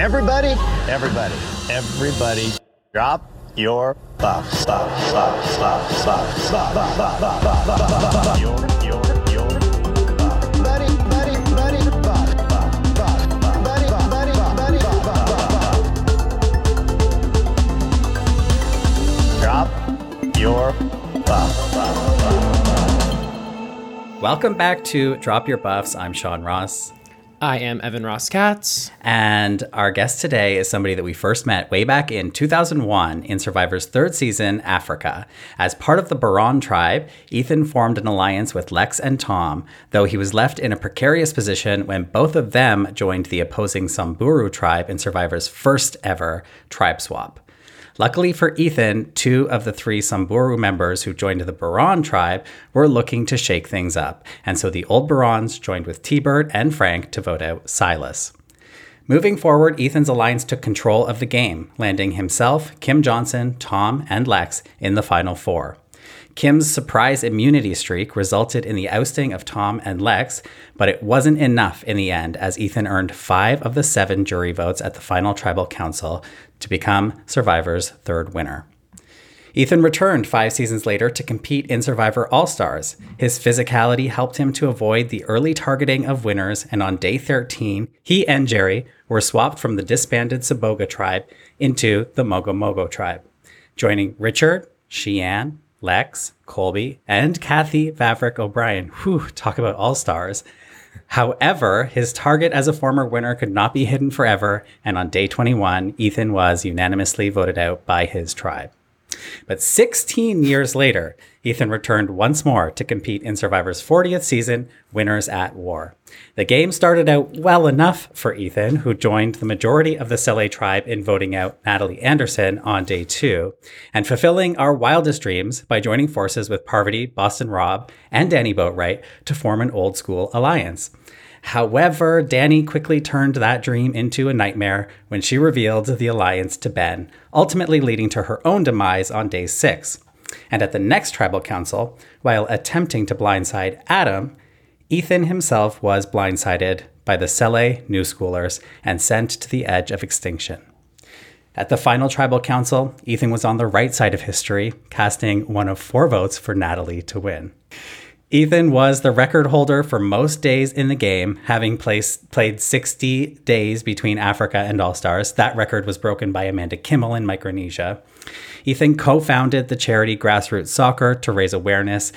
Everybody, everybody, everybody, drop your buffs. Buff, buff, buff, buff, buff, buff, buff, buff, buff, buff. Your, your, your buff. Buff, buff, buff, buff. Buff, buff, buff, buff, buff, buff. Buff, buff, buff, buff. Welcome back to Drop Your Buffs. I'm Sean Ross. I am Evan Ross Katz. And our guest today is somebody that we first met way back in 2001 in Survivor's third season, Africa. As part of the Boran tribe, Ethan formed an alliance with Lex and Tom, though he was left in a precarious position when both of them joined the opposing Samburu tribe in Survivor's first ever tribe swap. Luckily for Ethan, two of the three Samburu members who joined the Boran tribe were looking to shake things up, and so the old Borans joined with T Bird and Frank to vote out Silas. Moving forward, Ethan's alliance took control of the game, landing himself, Kim Johnson, Tom, and Lex in the final four. Kim's surprise immunity streak resulted in the ousting of Tom and Lex, but it wasn't enough in the end as Ethan earned five of the seven jury votes at the final tribal council to become Survivor's third winner. Ethan returned five seasons later to compete in Survivor All Stars. His physicality helped him to avoid the early targeting of winners, and on day 13, he and Jerry were swapped from the disbanded Saboga tribe into the Mogo Mogo tribe, joining Richard, Shii Ann, Lex, Colby, and Kathy Vavrick O'Brien. Whew, talk about all stars. However, his target as a former winner could not be hidden forever, and on day 21, Ethan was unanimously voted out by his tribe. But 16 years later, Ethan returned once more to compete in Survivor's 40th season, Winners at War. The game started out well enough for Ethan, who joined the majority of the Sele tribe in voting out Natalie Anderson on day two, and fulfilling our wildest dreams by joining forces with Parvati, Boston Rob, and Danni Boatwright to form an old school alliance. However, Danni quickly turned that dream into a nightmare when she revealed the alliance to Ben, ultimately leading to her own demise on day six. And at the next tribal council, while attempting to blindside Adam, Ethan himself was blindsided by the Sele New Schoolers and sent to the edge of extinction. At the final tribal council, Ethan was on the right side of history, casting one of four votes for Natalie to win. Ethan was the record holder for most days in the game, having placed, played 60 days between Africa and All Stars. That record was broken by Amanda Kimmel in Micronesia. Ethan co founded the charity Grassroots Soccer to raise awareness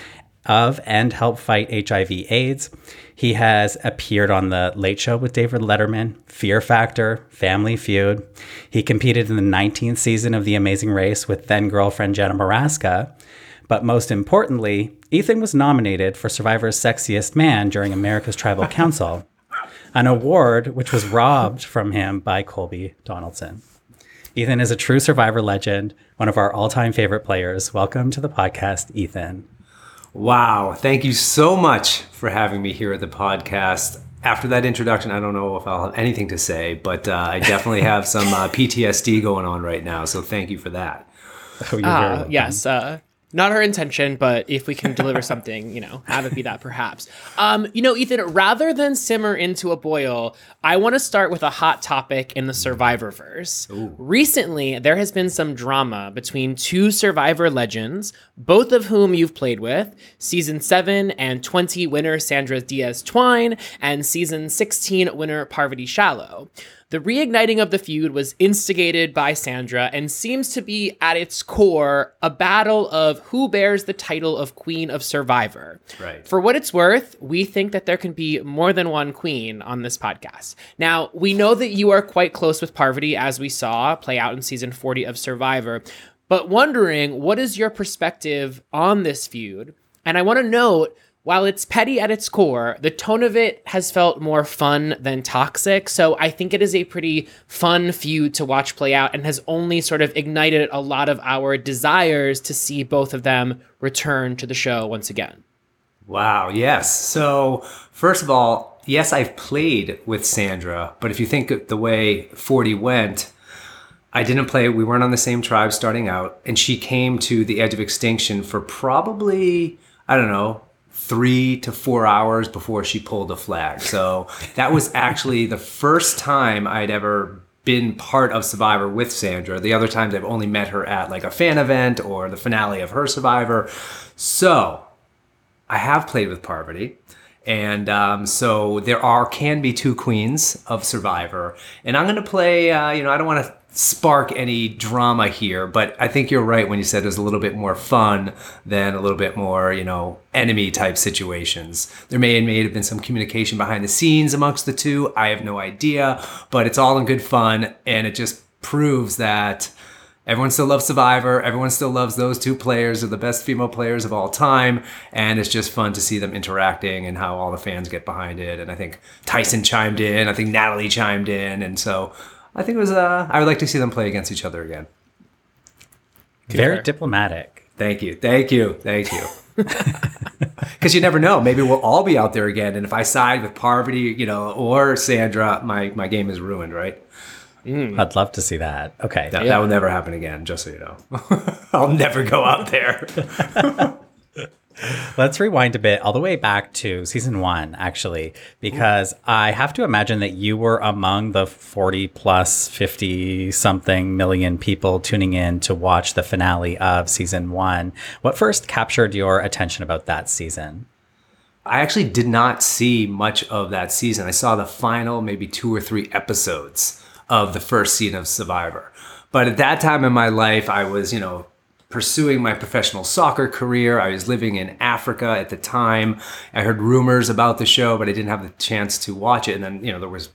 of and help fight HIV/AIDS. He has appeared on The Late Show with David Letterman, Fear Factor, Family Feud. He competed in the 19th season of The Amazing Race with then girlfriend Jenna Morasca. But most importantly, Ethan was nominated for Survivor's Sexiest Man during America's Tribal Council, an award which was robbed from him by Colby Donaldson. Ethan is a true Survivor legend, one of our all time favorite players. Welcome to the podcast, Ethan. Wow. Thank you so much for having me here at the podcast. After that introduction, I don't know if I'll have anything to say, but uh, I definitely have some uh, PTSD going on right now. So thank you for that. Oh, you're Uh, welcome. yes, uh, not our intention, but if we can deliver something, you know, have it be that perhaps. Um, you know, Ethan, rather than simmer into a boil, I want to start with a hot topic in the Survivor verse. Recently, there has been some drama between two Survivor legends, both of whom you've played with season 7 and 20 winner Sandra Diaz Twine, and season 16 winner Parvati Shallow. The reigniting of the feud was instigated by Sandra and seems to be at its core a battle of who bears the title of Queen of Survivor. Right. For what it's worth, we think that there can be more than one queen on this podcast. Now, we know that you are quite close with Parvati, as we saw play out in season 40 of Survivor, but wondering what is your perspective on this feud? And I want to note while it's petty at its core, the tone of it has felt more fun than toxic. So I think it is a pretty fun feud to watch play out and has only sort of ignited a lot of our desires to see both of them return to the show once again. Wow. Yes. So, first of all, yes, I've played with Sandra, but if you think of the way 40 went, I didn't play. We weren't on the same tribe starting out, and she came to the edge of extinction for probably, I don't know, three to four hours before she pulled a flag. So that was actually the first time I'd ever been part of Survivor with Sandra. The other times I've only met her at like a fan event or the finale of her Survivor. So I have played with Parvati. And um, so there are can be two queens of Survivor, and I'm going to play. Uh, you know, I don't want to spark any drama here, but I think you're right when you said it was a little bit more fun than a little bit more, you know, enemy type situations. There may and may have been some communication behind the scenes amongst the two. I have no idea, but it's all in good fun, and it just proves that Everyone still loves Survivor. Everyone still loves those two players. They're the best female players of all time. And it's just fun to see them interacting and how all the fans get behind it. And I think Tyson chimed in. I think Natalie chimed in. And so I think it was, uh, I would like to see them play against each other again. Very diplomatic. Thank you. Thank you. Thank you. Because you never know. Maybe we'll all be out there again. And if I side with Parvati, you know, or Sandra, my, my game is ruined, right? I'd love to see that. Okay. That, that will never happen again, just so you know. I'll never go out there. Let's rewind a bit all the way back to season one, actually, because I have to imagine that you were among the 40 plus 50 something million people tuning in to watch the finale of season one. What first captured your attention about that season? I actually did not see much of that season. I saw the final, maybe two or three episodes of the first season of Survivor. But at that time in my life, I was, you know, pursuing my professional soccer career. I was living in Africa at the time. I heard rumors about the show, but I didn't have the chance to watch it. And then, you know, there was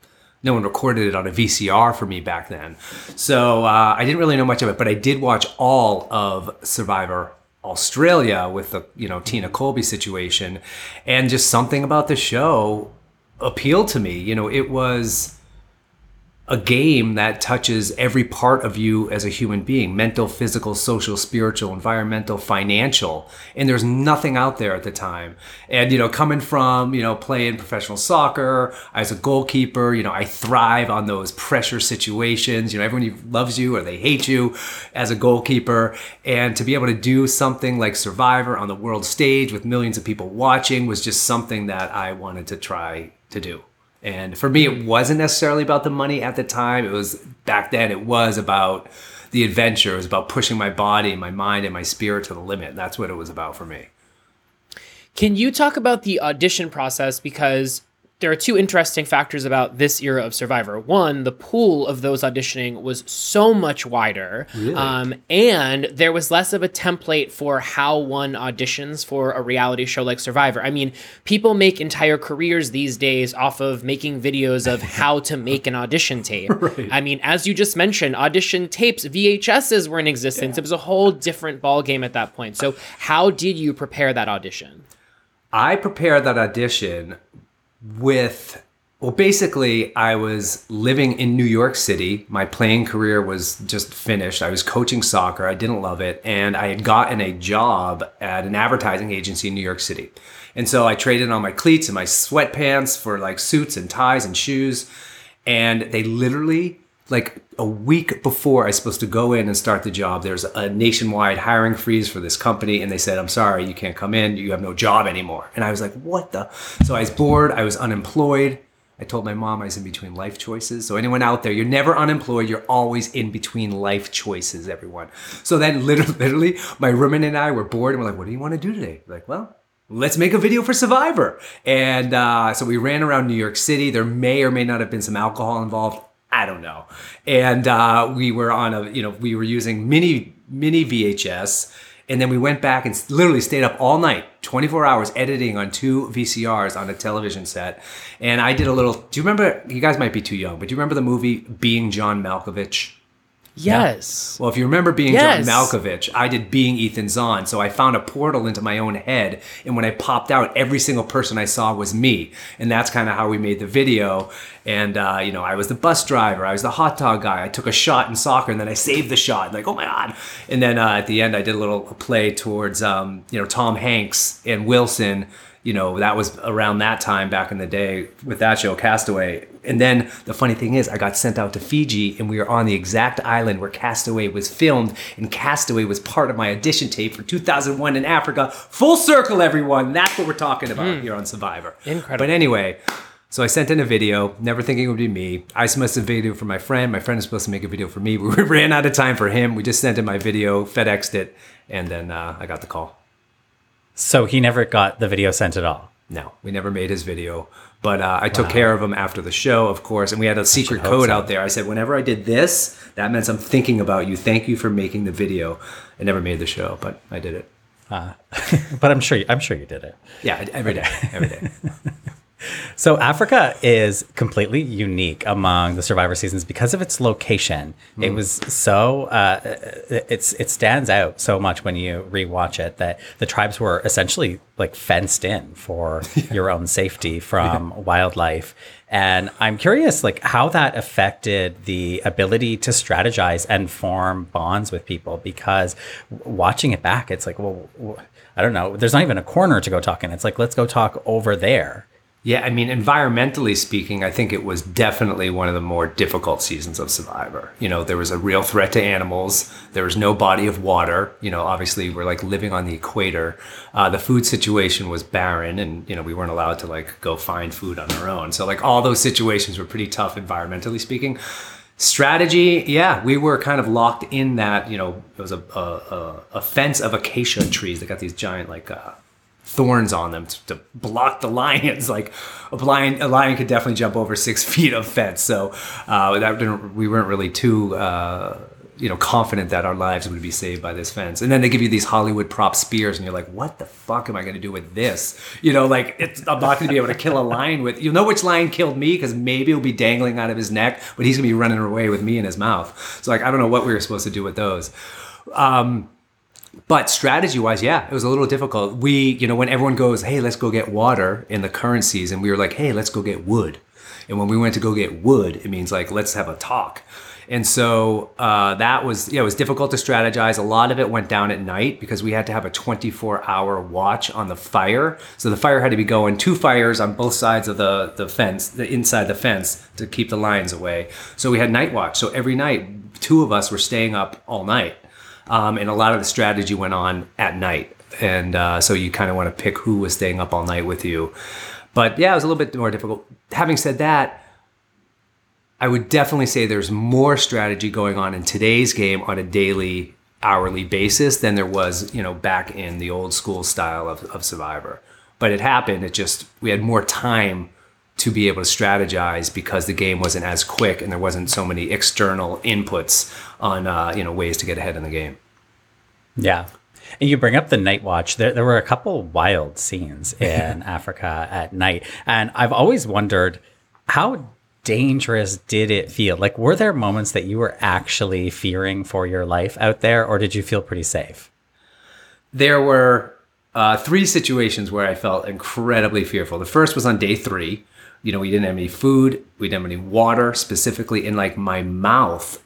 no one recorded it on a VCR for me back then. So uh, I didn't really know much of it, but I did watch all of Survivor Australia with the, you know, Tina Colby situation. And just something about the show appealed to me. You know, it was a game that touches every part of you as a human being mental, physical, social, spiritual, environmental, financial. And there's nothing out there at the time. And, you know, coming from, you know, playing professional soccer as a goalkeeper, you know, I thrive on those pressure situations. You know, everyone loves you or they hate you as a goalkeeper. And to be able to do something like Survivor on the world stage with millions of people watching was just something that I wanted to try to do. And for me, it wasn't necessarily about the money at the time. It was back then, it was about the adventure. It was about pushing my body, and my mind, and my spirit to the limit. That's what it was about for me. Can you talk about the audition process? Because there are two interesting factors about this era of Survivor. One, the pool of those auditioning was so much wider, Really? um, and there was less of a template for how one auditions for a reality show like Survivor. I mean, people make entire careers these days off of making videos of how to make an audition tape. I mean, as you just mentioned, audition tapes, VHSs were in existence. It was a whole different ballgame at that point. So, how did you prepare that audition? I prepared that audition with well basically I was living in New York City. My playing career was just finished. I was coaching soccer. I didn't love it and I had gotten a job at an advertising agency in New York City. And so I traded on my cleats and my sweatpants for like suits and ties and shoes and they literally like a week before I was supposed to go in and start the job, there's a nationwide hiring freeze for this company, and they said, "I'm sorry, you can't come in. You have no job anymore." And I was like, "What the?" So I was bored. I was unemployed. I told my mom I was in between life choices. So anyone out there, you're never unemployed. You're always in between life choices, everyone. So then literally, literally my roommate and I were bored and we're like, what do you want to do today? We're like, well, let's make a video for Survivor. And uh, so we ran around New York City. There may or may not have been some alcohol involved. I don't know. And uh, we were on a, you know, we were using mini mini VHS, and then we went back and literally stayed up all night, 24 hours editing on two VCRs on a television set. And I did a little. Do you remember? You guys might be too young, but do you remember the movie Being John Malkovich? Yes. Well, if you remember being Yes. John Malkovich, I did being Ethan Zohn. So I found a portal into my own head. And when I popped out, every single person I saw was me. And that's kind of how we made the video. And, uh, you know, I was the bus driver. I was the hot dog guy. I took a shot in soccer and then I saved the shot. Like, oh my God. And then uh, at the end, I did a little play towards, um, you know, Tom Hanks and Wilson you know, that was around that time back in the day with that show, Castaway. And then the funny thing is, I got sent out to Fiji and we were on the exact island where Castaway was filmed. And Castaway was part of my audition tape for 2001 in Africa. Full circle, everyone. That's what we're talking about here on Survivor. Incredible. But anyway, So I sent in a video, never thinking it would be me. I submitted a video for my friend. My friend is supposed to make a video for me. We ran out of time for him. We just sent in my video, FedExed it, and then uh, I got the call. So he never got the video sent at all. No, we never made his video. But uh, I took care of him after the show, of course, and we had a secret code so. out there. I said, whenever I did this, that meant I'm thinking about you. Thank you for making the video. I never made the show, but I did it. But I'm sure you, I'm sure you did it. Yeah, every day, every day. So Africa is completely unique among the Survivor seasons because of its location. It was so uh, it's it stands out so much when you rewatch it that the tribes were essentially like fenced in for your own safety from wildlife. And I'm curious, like how that affected the ability to strategize and form bonds with people. Because watching it back, it's like, well, I don't know. There's not even a corner to go talk in. It's like let's go talk over there. Yeah, I mean, environmentally speaking, I think it was definitely one of the more difficult seasons of Survivor. You know, there was a real threat to animals. There was no body of water. You know, obviously, we're like living on the equator. Uh, the food situation was barren, and you know, we weren't allowed to like go find food on our own. So, like, all those situations were pretty tough environmentally speaking. Strategy, yeah, we were kind of locked in that. You know, it was a a, a, fence of acacia trees that got these giant like. Uh, thorns on them to, to block the lions. Like a lion, a lion could definitely jump over six feet of fence. So uh, that we weren't really too. Uh, you know, confident that our lives would be saved by this fence. And then they give you these Hollywood prop spears, and you're like, what the fuck am I going to do with this? You know, like, I'm not going to be able to kill a lion with, you'll know which lion killed me because maybe it'll be dangling out of his neck, but he's going to be running away with me in his mouth. So, like, I don't know what we were supposed to do with those. Um, but strategy wise, yeah, it was a little difficult. We, you know, when everyone goes, hey, let's go get water in the current season, we were like, hey, let's go get wood. And when we went to go get wood, it means like, let's have a talk. And so uh, that was, yeah, it was difficult to strategize. A lot of it went down at night because we had to have a 24 hour watch on the fire. So the fire had to be going two fires on both sides of the, the fence, the inside the fence to keep the lions away. So we had night watch. So every night, two of us were staying up all night. Um, and a lot of the strategy went on at night. And uh, so you kind of want to pick who was staying up all night with you. But yeah, it was a little bit more difficult. Having said that, I would definitely say there's more strategy going on in today's game on a daily, hourly basis than there was, you know, back in the old school style of, of Survivor. But it happened. It just, we had more time to be able to strategize because the game wasn't as quick and there wasn't so many external inputs on, uh, you know, ways to get ahead in the game. Yeah. And you bring up the night watch. There, there were a couple wild scenes in Africa at night. And I've always wondered how dangerous did it feel? Like, were there moments that you were actually fearing for your life out there, or did you feel pretty safe? There were uh, three situations where I felt incredibly fearful. The first was on day three. You know, we didn't have any food, we didn't have any water, specifically in like my mouth.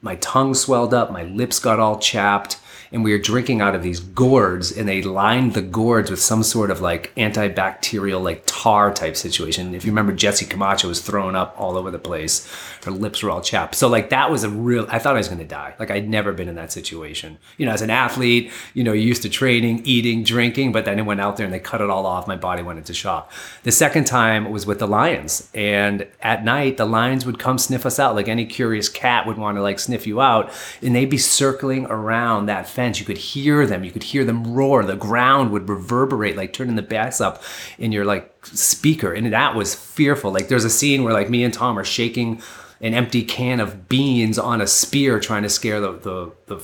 My tongue swelled up, my lips got all chapped, and we were drinking out of these gourds, and they lined the gourds with some sort of like antibacterial, like tar type situation. If you remember, Jessie Camacho was throwing up all over the place. Her lips were all chapped. So like that was a real. I thought I was going to die. Like I'd never been in that situation. You know, as an athlete, you know, you're used to training, eating, drinking, but then it went out there and they cut it all off. My body went into shock. The second time was with the lions, and at night the lions would come sniff us out like any curious cat would want to like sniff you out, and they'd be circling around that fence. You could hear them. You could hear them roar. The ground would reverberate, like turning the bass up in your like speaker, and that was fearful. Like there's a scene where like me and Tom are shaking an empty can of beans on a spear, trying to scare the the, the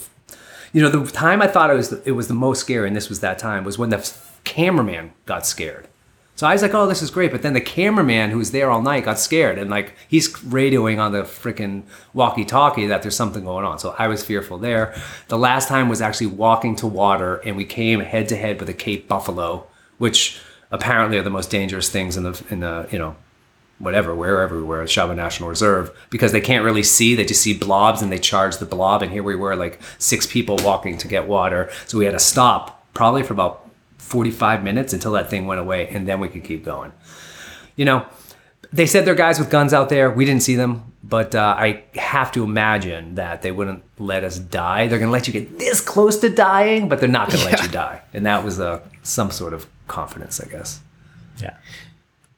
you know the time I thought it was the, it was the most scary, and this was that time was when the cameraman got scared. So I was like, oh, this is great. But then the cameraman who was there all night got scared and like he's radioing on the freaking walkie talkie that there's something going on. So I was fearful there. The last time was actually walking to water and we came head to head with a Cape Buffalo, which apparently are the most dangerous things in the, in the, you know, whatever, wherever we were at Shaba National Reserve because they can't really see. They just see blobs and they charge the blob. And here we were, like six people walking to get water. So we had to stop probably for about 45 minutes until that thing went away and then we could keep going. You know, they said there are guys with guns out there. We didn't see them, but uh, I have to imagine that they wouldn't let us die. They're going to let you get this close to dying, but they're not going to let you die. And that was uh, some sort of confidence, I guess. Yeah.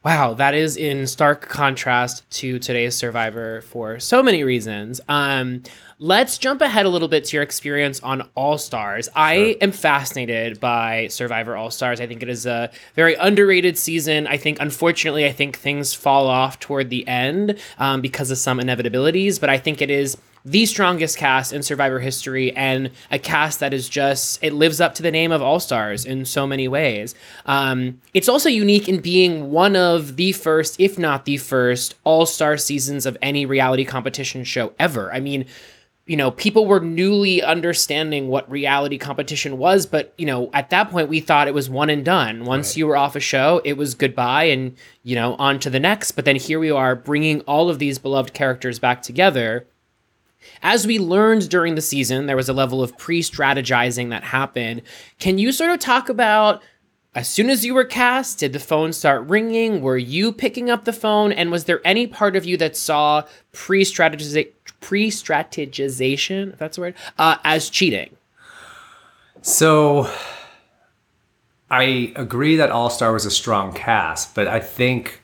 Wow, that is in stark contrast to today's Survivor for so many reasons. Um, let's jump ahead a little bit to your experience on All Stars. I am fascinated by Survivor All Stars. I think it is a very underrated season. I think, unfortunately, I think things fall off toward the end um, because of some inevitabilities, but I think it is the strongest cast in Survivor history and a cast that is just it lives up to the name of All Stars in so many ways. Um, it's also unique in being one of the first, if not the first, All Star seasons of any reality competition show ever. I mean. You know, people were newly understanding what reality competition was, but you know, at that point, we thought it was one and done. Once you were off a show, it was goodbye, and you know, on to the next. But then here we are, bringing all of these beloved characters back together as we learned during the season, there was a level of pre strategizing that happened. Can you sort of talk about as soon as you were cast, did the phone start ringing? Were you picking up the phone? And was there any part of you that saw pre strategization, if that's the word, uh, as cheating? So I agree that All Star was a strong cast, but I think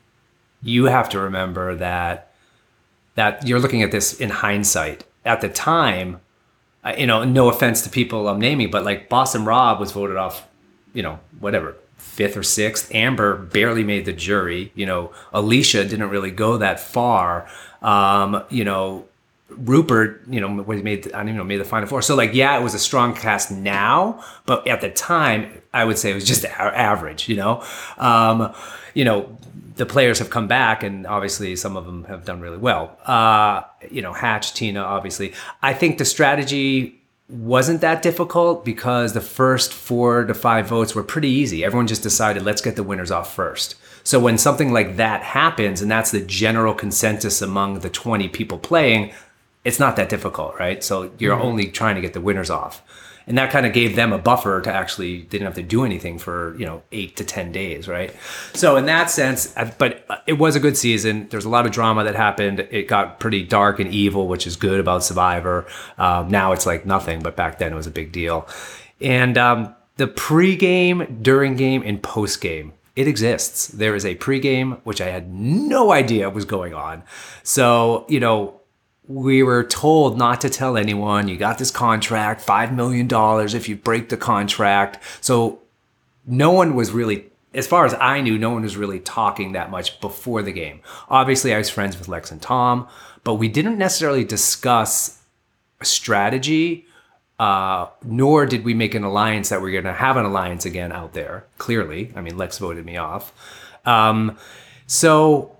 you have to remember that that you're looking at this in hindsight. At the time, uh, you know, no offense to people I'm naming, but like Boston Rob was voted off, you know, whatever, fifth or sixth. Amber barely made the jury. You know, Alicia didn't really go that far. Um, you know, Rupert, you know, was made I don't even know made the final four. So like, yeah, it was a strong cast now, but at the time, I would say it was just average. You know, um, you know, the players have come back, and obviously some of them have done really well. Uh, you know, Hatch, Tina, obviously. I think the strategy wasn't that difficult because the first four to five votes were pretty easy. Everyone just decided, let's get the winners off first. So when something like that happens, and that's the general consensus among the 20 people playing, it's not that difficult, right? So you're only trying to get the winners off. And that kind of gave them a buffer to actually they didn't have to do anything for, you know, 8 to 10 days, right? So in that sense, but uh, it was a good season. There's a lot of drama that happened. It got pretty dark and evil, which is good about Survivor. Um, now it's like nothing, but back then it was a big deal. And um, the pre-game, during game, and post-game it exists. There is a pregame, which I had no idea was going on. So, you know, we were told not to tell anyone. You got this contract, $5 million if you break the contract. So no one was really, as far as I knew, no one was really talking that much before the game. Obviously, I was friends with Lex and Tom, but we didn't necessarily discuss strategy, uh, nor did we make an alliance that we're going to have an alliance again out there. Clearly, I mean, Lex voted me off. Um, so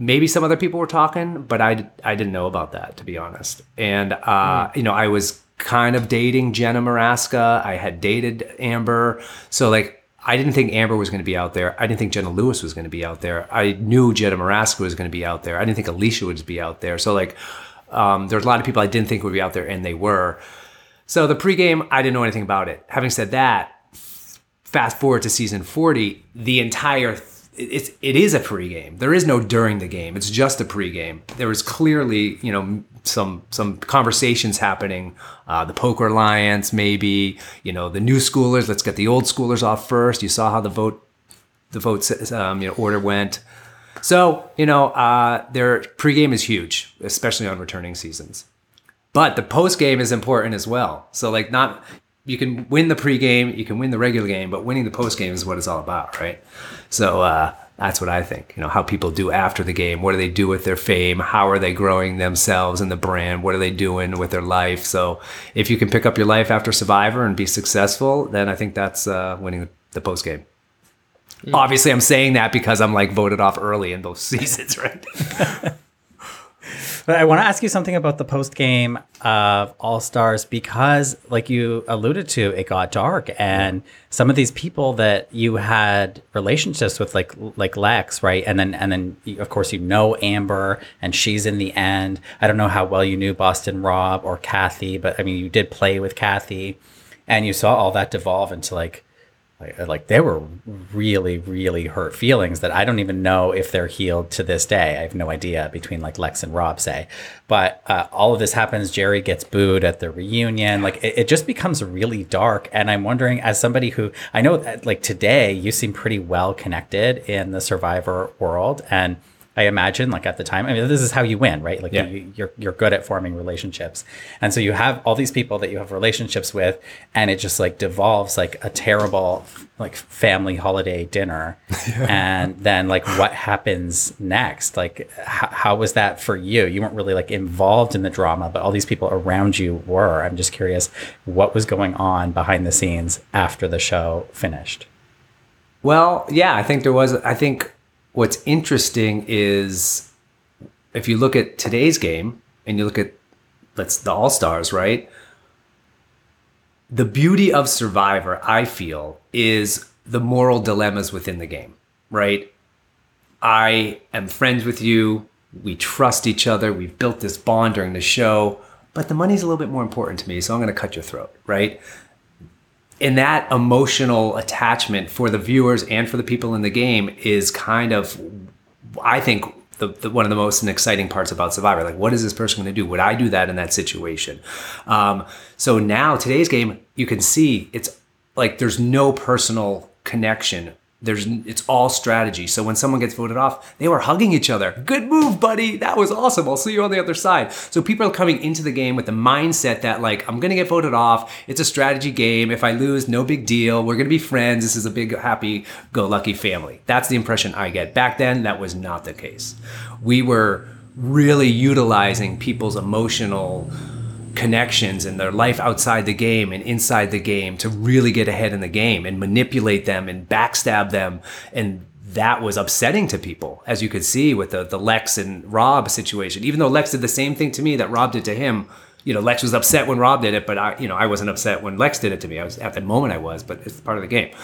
maybe some other people were talking, but I, I didn't know about that to be honest. And uh, you know, I was kind of dating Jenna Morasca. I had dated Amber, so like I didn't think Amber was going to be out there. I didn't think Jenna Lewis was going to be out there. I knew Jenna Morasca was going to be out there. I didn't think Alicia would be out there. So like, um, there's a lot of people I didn't think would be out there, and they were. So the pregame, I didn't know anything about it. Having said that, fast forward to season 40, the entire it's it is a pregame. There is no during the game. It's just a pregame. There was clearly, you know, some some conversations happening. Uh, the poker alliance, maybe, you know, the new schoolers. Let's get the old schoolers off first. You saw how the vote the vote um, you know order went. So you know, uh, their pregame is huge, especially on returning seasons. But the post game is important as well. So like not you can win the pregame, you can win the regular game, but winning the post game is what it's all about, right? So uh, that's what I think. You know, how people do after the game. What do they do with their fame? How are they growing themselves and the brand? What are they doing with their life? So if you can pick up your life after Survivor and be successful, then I think that's uh, winning the post game. Obviously, I'm saying that because I'm like voted off early in both seasons, right? But I want to ask you something about the post game of uh, All Stars because, like you alluded to, it got dark, and some of these people that you had relationships with, like like Lex, right, and then and then of course you know Amber, and she's in the end. I don't know how well you knew Boston Rob or Kathy, but I mean you did play with Kathy, and you saw all that devolve into like like, like they were really really hurt feelings that i don't even know if they're healed to this day. I have no idea between like lex and rob say. But uh, all of this happens jerry gets booed at the reunion. Like it, it just becomes really dark. And i'm wondering as somebody who i know that like today you seem pretty well connected in the survivor world. And I imagine, like at the time, I mean, this is how you win, right? Like Yeah. you, you're you're good at forming relationships, and so you have all these people that you have relationships with, and it just like devolves like a terrible like family holiday dinner, and then like what happens next? Like how was that for you? You weren't really like involved in the drama, but all these people around you were. I'm just curious what was going on behind the scenes after the show finished. Well, yeah, I think there was. I think what's interesting is if you look at today's game and you look at let's the All Stars, right? The beauty of Survivor, I feel, is the moral dilemmas within the game, right? I am friends with you. We trust each other. We've built this bond during the show, but the money's a little bit more important to me, so I'm going to cut your throat, right? And that emotional attachment for the viewers and for the people in the game is kind of i think the, the one of the most exciting parts about survivor. Like what is this person going to do? Would i do that in that situation? Um, so now today's game you can see it's like there's no personal connection there's it's all strategy. So when someone gets voted off they were hugging each other. Good move buddy. That was awesome. I'll see you on the other side. So people are coming into the game with the mindset that like i'm gonna get voted off. It's a strategy game. If i lose no big deal. We're gonna be friends. This is a big happy go lucky family. That's the impression i get. Back then that was not the case. We were really utilizing people's emotional connections and their life outside the game and inside the game to really get ahead in the game and manipulate them and backstab them. And that was upsetting to people as you could see with the, the lex and rob situation. Even though lex did the same thing to me that rob did to him you know lex was upset when rob did it but i you know i wasn't upset when lex did it to me. I was at the moment i was but it's part of the game.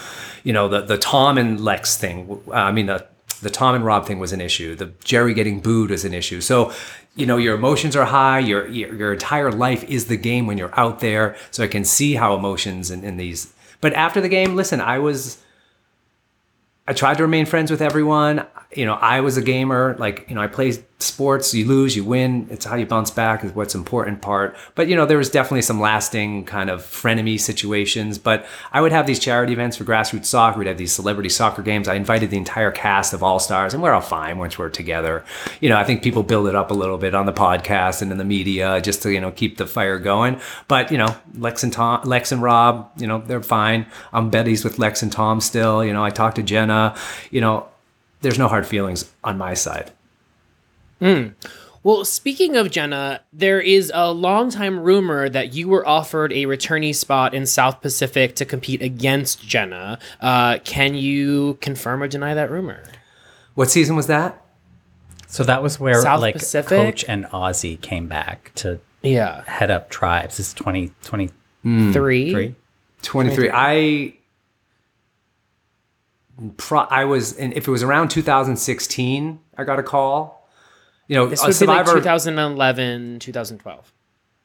You know the, the tom and lex thing i mean the the Tom and Rob thing was an issue. The Jerry getting booed was an issue. So, you know, your emotions are high. Your your, your entire life is the game when you're out there. So I can see how emotions and, and these. But after the game, listen, I was. I tried to remain friends with everyone. You know, I was a gamer. Like, you know, I play sports. You lose, you win. It's how you bounce back is what's important part. But you know, there was definitely some lasting kind of frenemy situations. But I would have these charity events for grassroots soccer. We'd have these celebrity soccer games. I invited the entire cast of All Stars, and we're all fine once we're together. You know, I think people build it up a little bit on the podcast and in the media just to you know keep the fire going. But you know, Lex and Tom, Lex and Rob, you know, they're fine. I'm buddies with Lex and Tom still. You know, I talk to Jenna. You know, there's no hard feelings on my side. Well, speaking of Jenna, there is a long time rumor that you were offered a returnee spot in South Pacific to compete against Jenna. Uh, can you confirm or deny that rumor? What season was that? So that was where South like Pacific? Coach and Ozzy came back to Yeah. head up tribes. This is 2023. Three. 23. I pro, I was and if it was around 2016, I got a call. You know, This would be like 2011, 2012.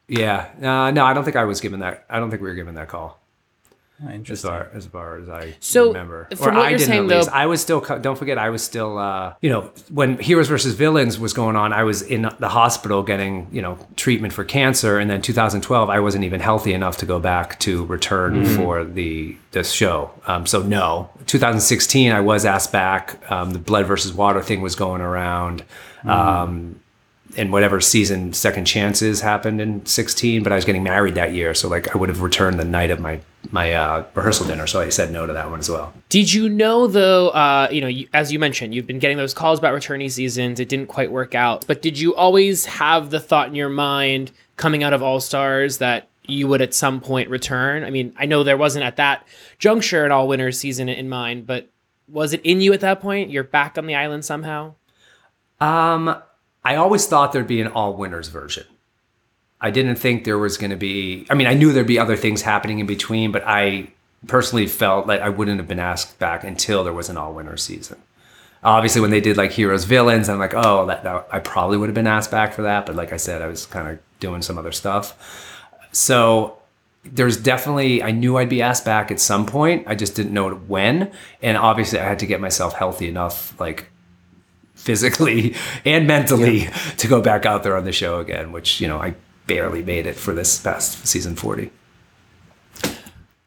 yeah, uh, no, I don't think I was given that. I don't think we were given that call. Oh, As far as far as I So, remember, from what I you're didn't saying, at least. though- I was still. Don't forget, I was still. Uh, you know, when Heroes versus Villains was going on, I was in the hospital getting you know treatment for cancer, and then 2012, I wasn't even healthy enough to go back to return for the this show. Um, so no, 2016, I was asked back. Um, the Blood versus Water thing was going around. Um, and whatever season second chances happened in 16 but i was getting married that year so like i would have returned the night of my my uh, rehearsal dinner so i said no to that one as well Did you know though? Uh, you know, you, as you mentioned, you've been getting those calls about returnee seasons. It didn't quite work out, but did you always have the thought in your mind coming out of All Stars that you would at some point return? I mean, I know there wasn't at that juncture an All Winners season in mind, but was it in you at that point? You're back on the island somehow. um i always thought there'd be an all winners version i didn't think there was going to be i mean i knew there'd be other things happening in between but i personally felt like i wouldn't have been asked back until there was an all winners season obviously when they did like heroes villains i'm like oh that, that i probably would have been asked back for that but like i said i was kind of doing some other stuff so there's definitely I knew I'd be asked back at some point. I just didn't know when, and obviously I had to get myself healthy enough, like physically and mentally, to go back out there on the show again. Which you know I barely made it for this past season forty.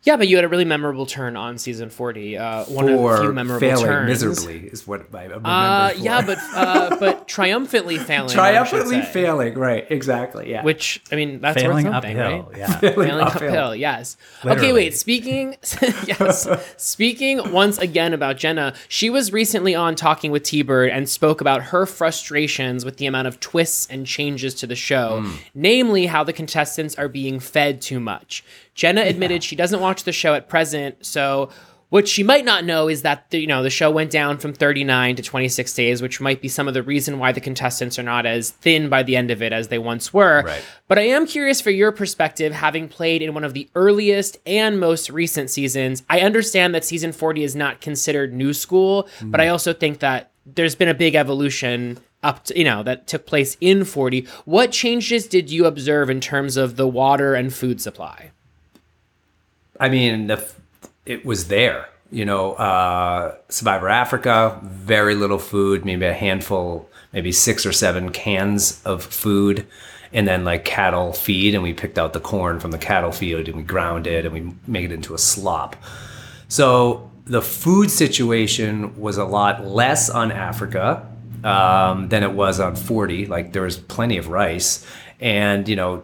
Yeah, but you had a really memorable turn on season 40. Uh, one of the few memorable failing turns. miserably is what I remember. Uh, for. yeah, but uh, but triumphantly failing. Triumphantly failing. Right, exactly. Yeah. Which I mean, that's Failing worth something, uphill. right? Yeah. Failing uphill. uphill, yes. Okay, wait. Speaking, yes. speaking once again about Jenna, she was recently on talking with T Bird and spoke about her frustrations with the amount of twists and changes to the show, Hmm. namely how the contestants are being fed too much. Jenna admitted she doesn't watch the show at present, so. What she might not know is that the, you know the show went down from 39 to 26 days, which might be some of the reason why the contestants are not as thin by the end of it as they once were. Right. But I am curious for your perspective, having played in one of the earliest and most recent seasons. I understand that season 40 is not considered new school, mm. but I also think that there's been a big evolution up to, you know, that took place in 40. What changes did you observe in terms of the water and food supply? I mean, the, it was there. You know, uh, Survivor Africa, very little food, maybe a handful, maybe six or seven cans of food, and then like cattle feed. And we picked out the corn from the cattle field and we ground it and we made it into a slop. So the food situation was a lot less on Africa um, than it was on 40. Like there was plenty of rice. And, you know,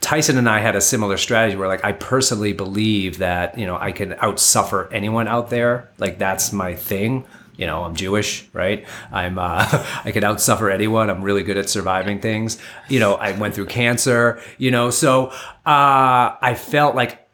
Tyson and I had a similar strategy where like I personally believe that, you know, I can outsuffer anyone out there. Like that's my thing. You know, I'm Jewish, right? I'm uh I can outsuffer anyone. I'm really good at surviving things. You know, I went through cancer, you know, so uh I felt like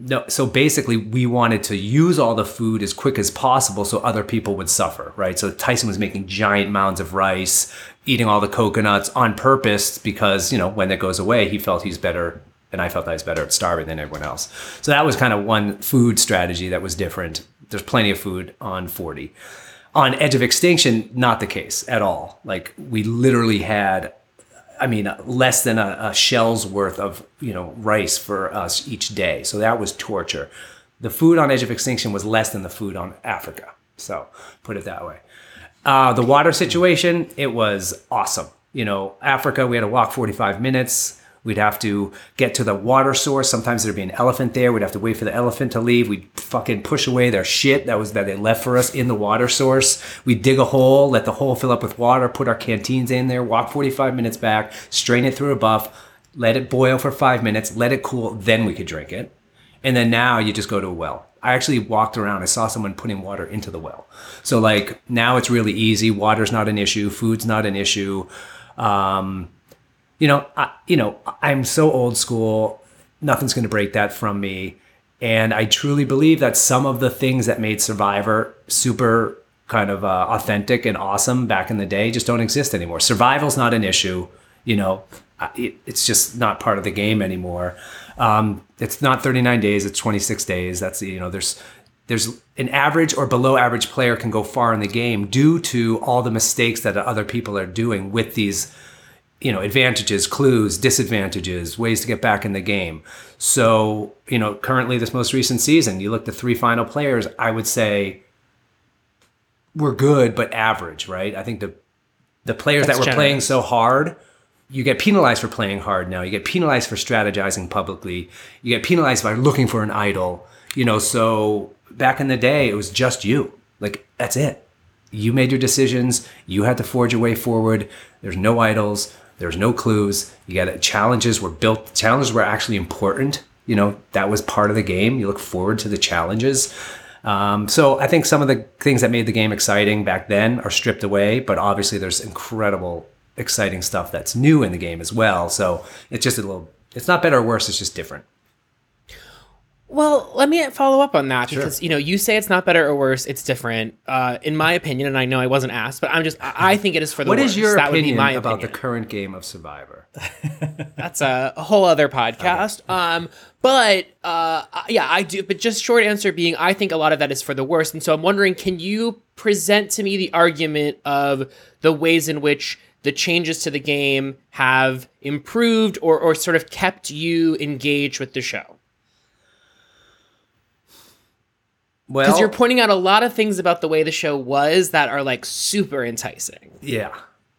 no, so basically, we wanted to use all the food as quick as possible so other people would suffer, right? So Tyson was making giant mounds of rice, eating all the coconuts on purpose because, you know, when it goes away, he felt he's better, and I felt I was better at starving than everyone else. So that was kind of one food strategy that was different. There's plenty of food on 40. On Edge of Extinction, not the case at all. Like, we literally had I mean, less than a, a shell's worth of you know rice for us each day. So that was torture. The food on Edge of Extinction was less than the food on Africa. So put it that way. Uh, the water situation, it was awesome. You know, Africa, we had to walk 45 minutes. We'd have to get to the water source. Sometimes there'd be an elephant there. We'd have to wait for the elephant to leave. We'd fucking push away their shit that was that they left for us in the water source. We'd dig a hole, let the hole fill up with water, put our canteens in there, walk 45 minutes back, strain it through a buff, let it boil for five minutes, let it cool, then we could drink it. And then now you just go to a well. I actually walked around. I saw someone putting water into the well. So like now it's really easy. Water's not an issue. Food's not an issue. Um, you know, I, you know, I'm so old school. Nothing's going to break that from me. And I truly believe that some of the things that made Survivor super kind of uh, authentic and awesome back in the day just don't exist anymore. Survival's not an issue. You know, it, it's just not part of the game anymore. Um, it's not 39 days; it's 26 days. That's you know, there's there's an average or below average player can go far in the game due to all the mistakes that other people are doing with these you know advantages clues disadvantages ways to get back in the game so you know currently this most recent season you look at the three final players i would say we're good but average right i think the the players That's that were generous. playing so hard you get penalized for playing hard now. You get penalized for strategizing publicly. You get penalized by looking for an idol. You know so back in the day it was just you. Like that's it. You made your decisions. You had to forge your way forward. There's no idols. There's no clues. You got challenges were built challenges were actually important. You know that was part of the game. You look forward to the challenges. Um, so i think some of the things that made the game exciting back then are stripped away but obviously there's incredible exciting stuff that's new in the game as well so it's just a little it's not better or worse it's just different Well, let me follow up on that because you know you say it's not better or worse; it's different. Uh, in my opinion, and I know I wasn't asked, but I'm just I I think it is for the What worse. is your that would be opinion my about the current game of survivor That's a, a whole other podcast. Um, but uh, yeah, I do. But just short answer being, I think a lot of that is for the worst. And so I'm wondering, can you present to me the argument of the ways in which the changes to the game have improved or, or sort of kept you engaged with the show? Well, Because you're pointing out a lot of things about the way the show was that are like super enticing. Yeah.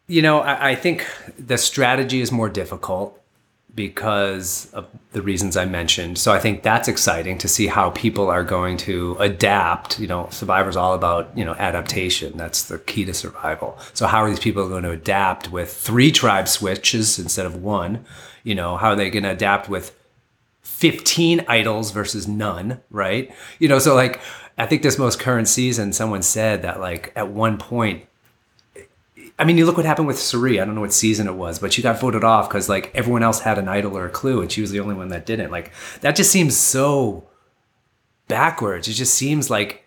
You know, I, I think the strategy is more difficult because of the reasons I mentioned. So I think that's exciting to see how people are going to adapt. You know, Survivor's all about, you know, adaptation. That's the key to survival. So how are these people going to adapt with three tribe switches instead of one? You know, how are they going to adapt with 15 idols versus none, right? You know, so like I think this most current season, someone said that like at one point, I mean, you look what happened with Suri. I don't know what season it was, but she got voted off because like everyone else had an idol or a clue, and she was the only one that didn't. Like that just seems so backwards. It just seems like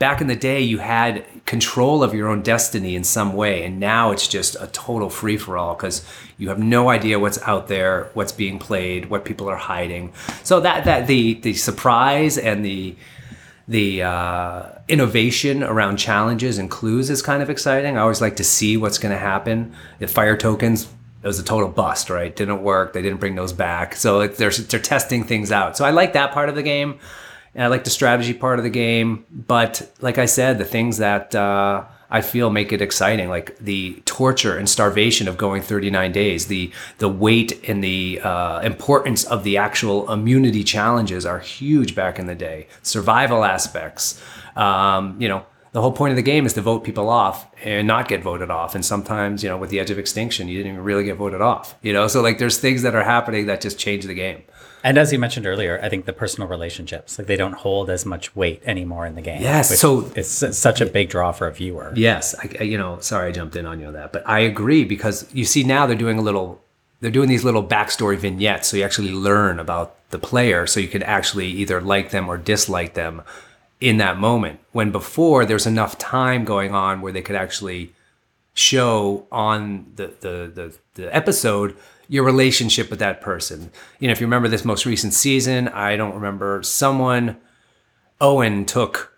back in the day you had control of your own destiny in some way and now it's just a total free for all because you have no idea what's out there what's being played what people are hiding so that that the the surprise and the the uh, innovation around challenges and clues is kind of exciting. I always like to see what's going to happen. The fire tokens it was a total bust right? Didn't work they didn't bring those back. So it, they're, they're testing things out. So i like that part of the game and I like the strategy part of the game. But like I said, the things that uh, I feel make it exciting, like the torture and starvation of going 39 days, the the weight and the uh, importance of the actual immunity challenges are huge back in the day. Survival aspects, um, you know. The whole point of the game is to vote people off and not get voted off. And sometimes, you know, with the edge of extinction, you didn't even really get voted off. You know, so like there's things that are happening that just change the game. And as you mentioned earlier, I think the personal relationships, like they don't hold as much weight anymore in the game. Yes, so- it's such a big draw for a viewer. Yes, I, I- you know, sorry I jumped in on you on that, but I agree because you see now they're doing a little, they're doing these little backstory vignettes, so you actually learn about the player, so you can actually either like them or dislike them in that moment. When before there's enough time going on where they could actually show on the the the, the episode your relationship with that person. You know, if you remember this most recent season, I don't remember someone Owen took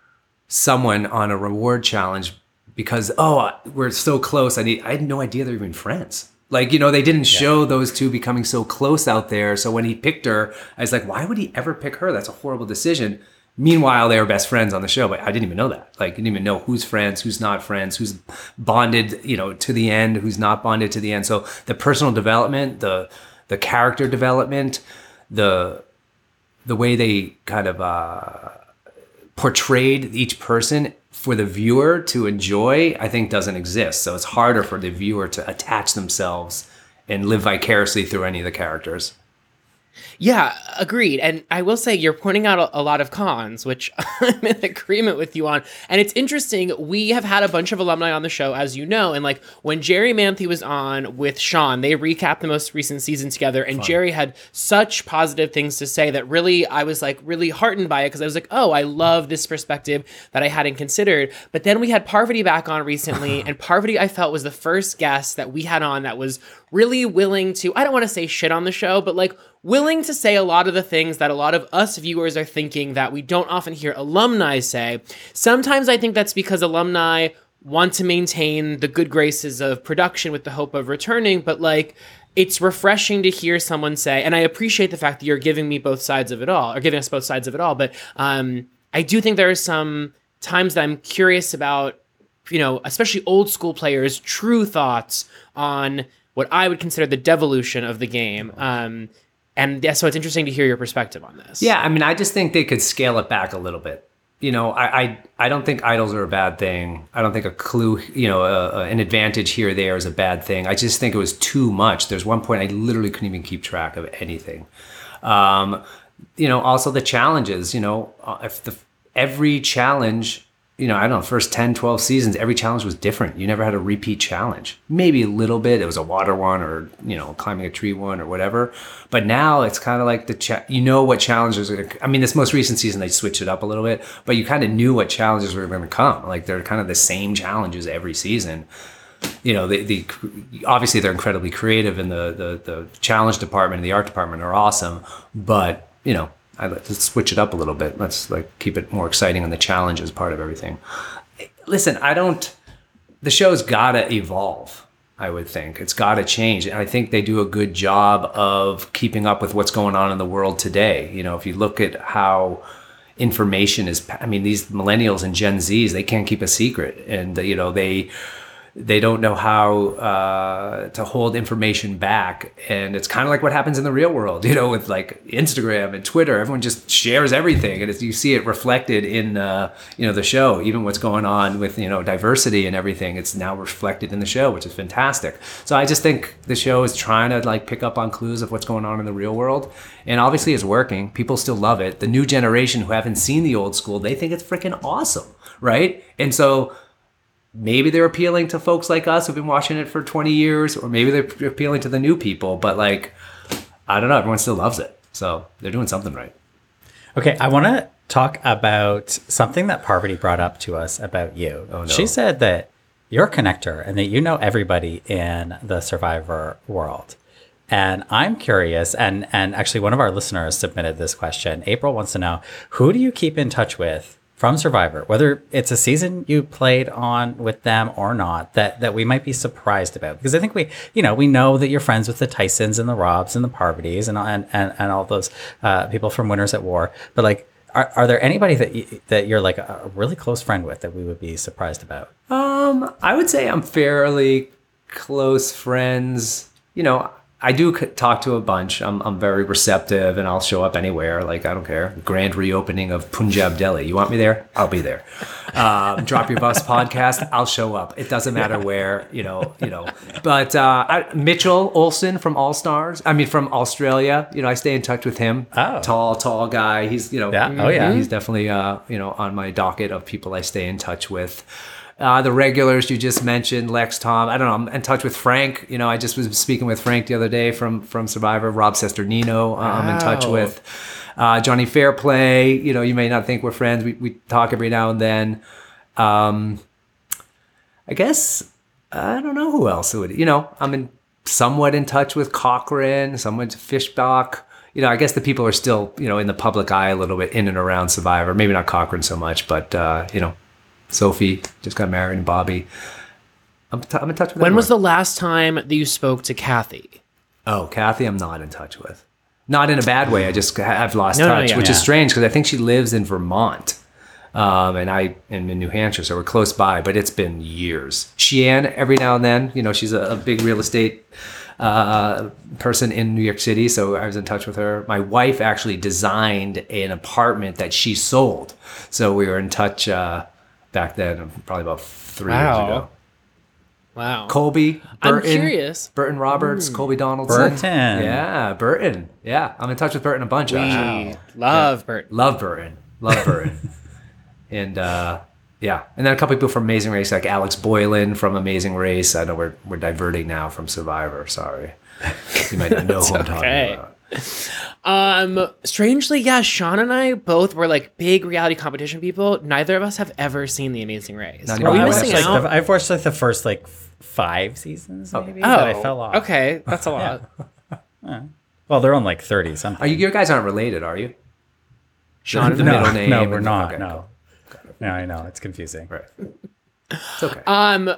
someone on a reward challenge because oh we're so close. I need I had no idea they're even friends. Like you know they didn't show those two becoming so close out there. So when he picked her, I was like, why would he ever pick her? That's a horrible decision. Meanwhile, they were best friends on the show, but I didn't even know that. Like, I didn't even know who's friends, who's not friends, who's bonded, you know, to the end, who's not bonded to the end. So the personal development, the the character development, the the way they kind of uh, portrayed each person for the viewer to enjoy, I think doesn't exist. So it's harder for the viewer to attach themselves and live vicariously through any of the characters. Yeah, agreed. And I will say you're pointing out a, a lot of cons, which I'm in agreement with you on. And it's interesting. We have had a bunch of alumni on the show, as you know. And like when Jerri Manthey was on with Sean, they recapped the most recent season together. And Jerri had such positive things to say that really I was like really heartened by it because I was like, oh, I love this perspective that I hadn't considered. But then we had Parvati back on recently, and Parvati I felt was the first guest that we had on that was really willing to, I don't want to say shit on the show, but like willing to say a lot of the things that a lot of us viewers are thinking that we don't often hear alumni say. Sometimes I think that's because alumni want to maintain the good graces of production with the hope of returning, but like it's refreshing to hear someone say, and I appreciate the fact that you're giving me both sides of it all, or giving us both sides of it all, but um, I do think there are some times that I'm curious about, you know, especially old school players' true thoughts on what I would consider the devolution of the game. Um, and yeah, so it's interesting to hear your perspective on this. Yeah, I mean, I just think they could scale it back a little bit. You know, I I, I don't think idols are a bad thing. I don't think a clue, you know, a, a- an advantage here or there is a bad thing. I just think it was too much. There's one point I literally couldn't even keep track of anything. Um, you know, also the challenges. You know, uh, if the every challenge, you know, I don't know, first 10, 12 seasons, every challenge was different. You never had a repeat challenge. Maybe a little bit. It was a water one or, you know, climbing a tree one or whatever. But now it's kind of like the, cha- you know, what challenges are going to, I mean, this most recent season, they switched it up a little bit, but you kind of knew what challenges were going to come. Like they're kind of the same challenges every season. You know, the, the obviously they're incredibly creative and the, the, the challenge department and the art department are awesome, but, you know, I like to switch it up a little bit. Let's like keep it more exciting and the challenge is part of everything. Listen, I don't. The show's gotta evolve. I would think it's got to change, and I think they do a good job of keeping up with what's going on in the world today. You know, if you look at how information is, I mean, these millennials and Gen Zs, they can't keep a secret, and you know they they don't know how uh, to hold information back. And it's kind of like what happens in the real world you know with like instagram and twitter. Everyone just shares everything and you see it reflected in uh, you know the show. Even what's going on with you know diversity and everything it's now reflected in the show which is fantastic. So i just think the show is trying to like pick up on clues of what's going on in the real world. And obviously it's working. People still love it. The new generation who haven't seen the old school they think it's freaking awesome right? And so maybe they're appealing to folks like us who've been watching it for 20 years or maybe they're appealing to the new people but like i don't know everyone still loves it so they're doing something right Okay, I want to talk about something that Parvati brought up to us about you. Oh, no. She said that you're a connector and that you know everybody in the survivor world. And I'm curious, and and actually one of our listeners submitted this question. April wants to know who do you keep in touch with from Survivor, whether it's a season you played on with them or not, that that we might be surprised about. Because I think we, you know, we know that you're friends with the Tysons and the Robs and the Parvatis and and and, and all those uh, people from Winners at War. But like, are, are there anybody that you, that you're like a really close friend with that we would be surprised about? um i would say i'm fairly close friends you know i do talk to a bunch. I'm, I'm very receptive and i'll show up anywhere. Like i don't care. Grand reopening of punjab delhi. You want me there? I'll be there. Um, drop your bus podcast. I'll show up. It doesn't matter where you know you know. But uh, I, mitchell olson from all stars i mean from australia you know i stay in touch with him. Oh. tall tall guy. He's you know Yeah. Oh, yeah. he's definitely uh, you know on my docket of people I stay in touch with. Uh, the regulars you just mentioned, Lex, Tom. I don't know. I'm in touch with Frank. You know, I just was speaking with Frank the other day from from Survivor. Rob Cesternino, uh, I'm in touch with. Uh, Johnny Fairplay. You know, you may not think we're friends. We we talk every now and then. Um, I guess I don't know who else would. You know, I'm in somewhat in touch with Cochran, somewhat Fishbach. You know, I guess the people are still you know in the public eye a little bit in and around Survivor. Maybe not Cochran so much, but uh, you know, Sophie just got married and Bobby. I'm, t- I'm in touch with. When was the last time that you spoke to Kathy? Oh, Kathy, I'm not in touch with. Not in a bad way. I just I've lost No, no, touch, yeah. which is strange because I think she lives in Vermont, um, and I am in New Hampshire, so we're close by. But it's been years. Shii Ann, every now and then, you know, she's a, a big real estate uh, person in New York City, so I was in touch with her. My wife actually designed an apartment that she sold, so we were in touch uh, back then, probably about three Wow. years ago. Wow. Colby, I'm curious. Burton Roberts, Colby Donaldson. Burton. Yeah, Burton. Yeah, I'm in touch with Burton a bunch. We Actually. love Bert. Love Burton. Love Burton. and uh, yeah, and then a couple people from Amazing Race, like Alex Boylan from Amazing Race. I know we're we're diverting now from Survivor. Sorry, you might not know who I'm okay. talking about. Um, strangely, yeah, Sean and I both were like big reality competition people. Neither of us have ever seen The Amazing Race. Not Are we even I watched missing watched, like, out? the, I've watched like the first like f- five seasons, maybe. oh, but I fell off. okay, that's a lot. Well, they're on like thirty something. Are you? Your guys aren't related, are you? Sean, the no, middle name. no, we're not. okay, no. No, I know it's confusing. Right. It's okay. Um,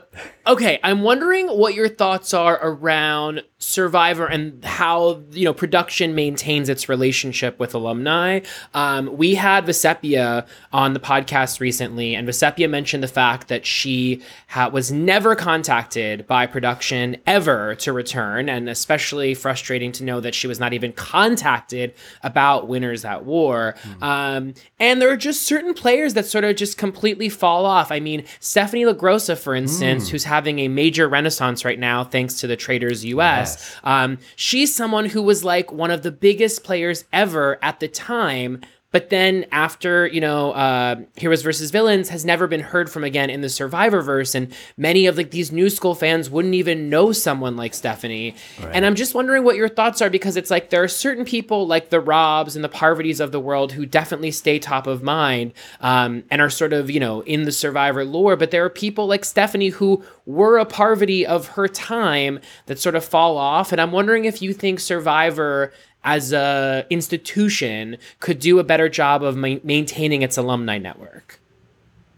okay, I'm wondering what your thoughts are around Survivor and how you know production maintains its relationship with alumni. Um, we had Vecepia on the podcast recently, and Vecepia mentioned the fact that she ha- was never contacted by production ever to return, and especially frustrating to know that she was not even contacted about Winners at War. Um, and there are just certain players that sort of just completely fall off. I mean, Stephanie LaGrossa, for instance, who's having a major renaissance right now thanks to the Traitors US. Yes. Um, she's someone who was like one of the biggest players ever at the time. But then after, you know, uh, Heroes versus Villains has never been heard from again in the Survivor verse. And many of like these new school fans wouldn't even know someone like Stephanie. And I'm just wondering what your thoughts are because it's like there are certain people like the Robs and the Parvatis of the world who definitely stay top of mind um, and are sort of, you know, in the Survivor lore. But there are people like Stephanie who were a Parvati of her time that sort of fall off. And I'm wondering if you think Survivor as a institution could do a better job of ma- maintaining its alumni network.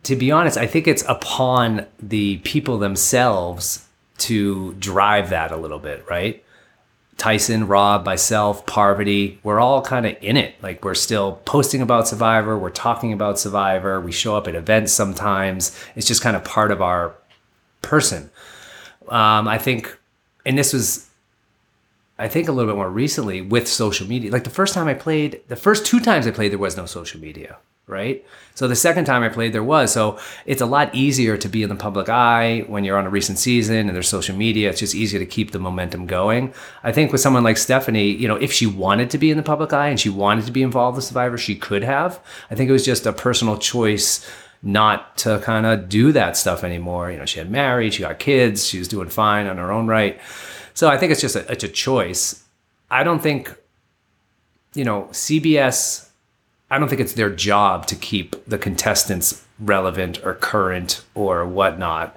to be honest, I think it's upon the people themselves to drive that a little bit, right? Tyson, Rob, myself, Parvati, we're all kind of in it. Like we're still posting about Survivor, we're talking about Survivor, we show up at events sometimes. It's just kind of part of our person. Um, I think, and this was, I think a little bit more recently with social media. Like the first time I played, the first two times I played, there was no social media right? So the second time I played, there was. So it's a lot easier to be in the public eye when you're on a recent season and there's social media. It's just easier to keep the momentum going. I think with someone like Stephanie, you know, if she wanted to be in the public eye and she wanted to be involved with Survivor, she could have. I think it was just a personal choice not to kind of do that stuff anymore. You know, she had married, she got kids, she was doing fine on her own right. So I think it's just a, it's a choice. I don't think, you know, CBS I don't think it's their job to keep the contestants relevant or current or whatnot.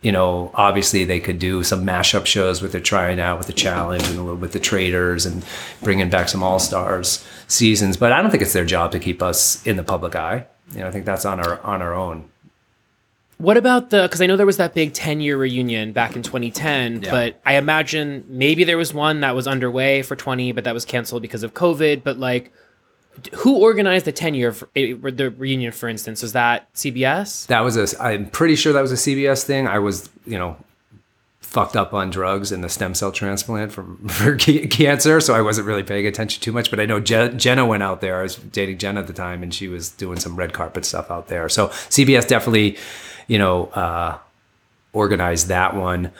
You know, obviously they could do some mashup shows with the trying out with the challenge and a little with the traitors and bringing back some all stars seasons. But I don't think it's their job to keep us in the public eye. You know, I think that's on our on our own. What about the? Because I know there was that big ten-year reunion back in 2010, Yeah. but I imagine maybe there was one that was underway for 20, but that was canceled because of COVID. But like, who organized the 10-year eh, the reunion? For instance, was that CBS? That was a. I'm pretty sure that was a CBS thing. I was, you know, fucked up on drugs and the stem cell transplant for, for cancer, so I wasn't really paying attention too much. But I know Je- Jenna went out there. I was dating Jenna at the time, and she was doing some red carpet stuff out there. So CBS definitely, you know, uh, organized that one.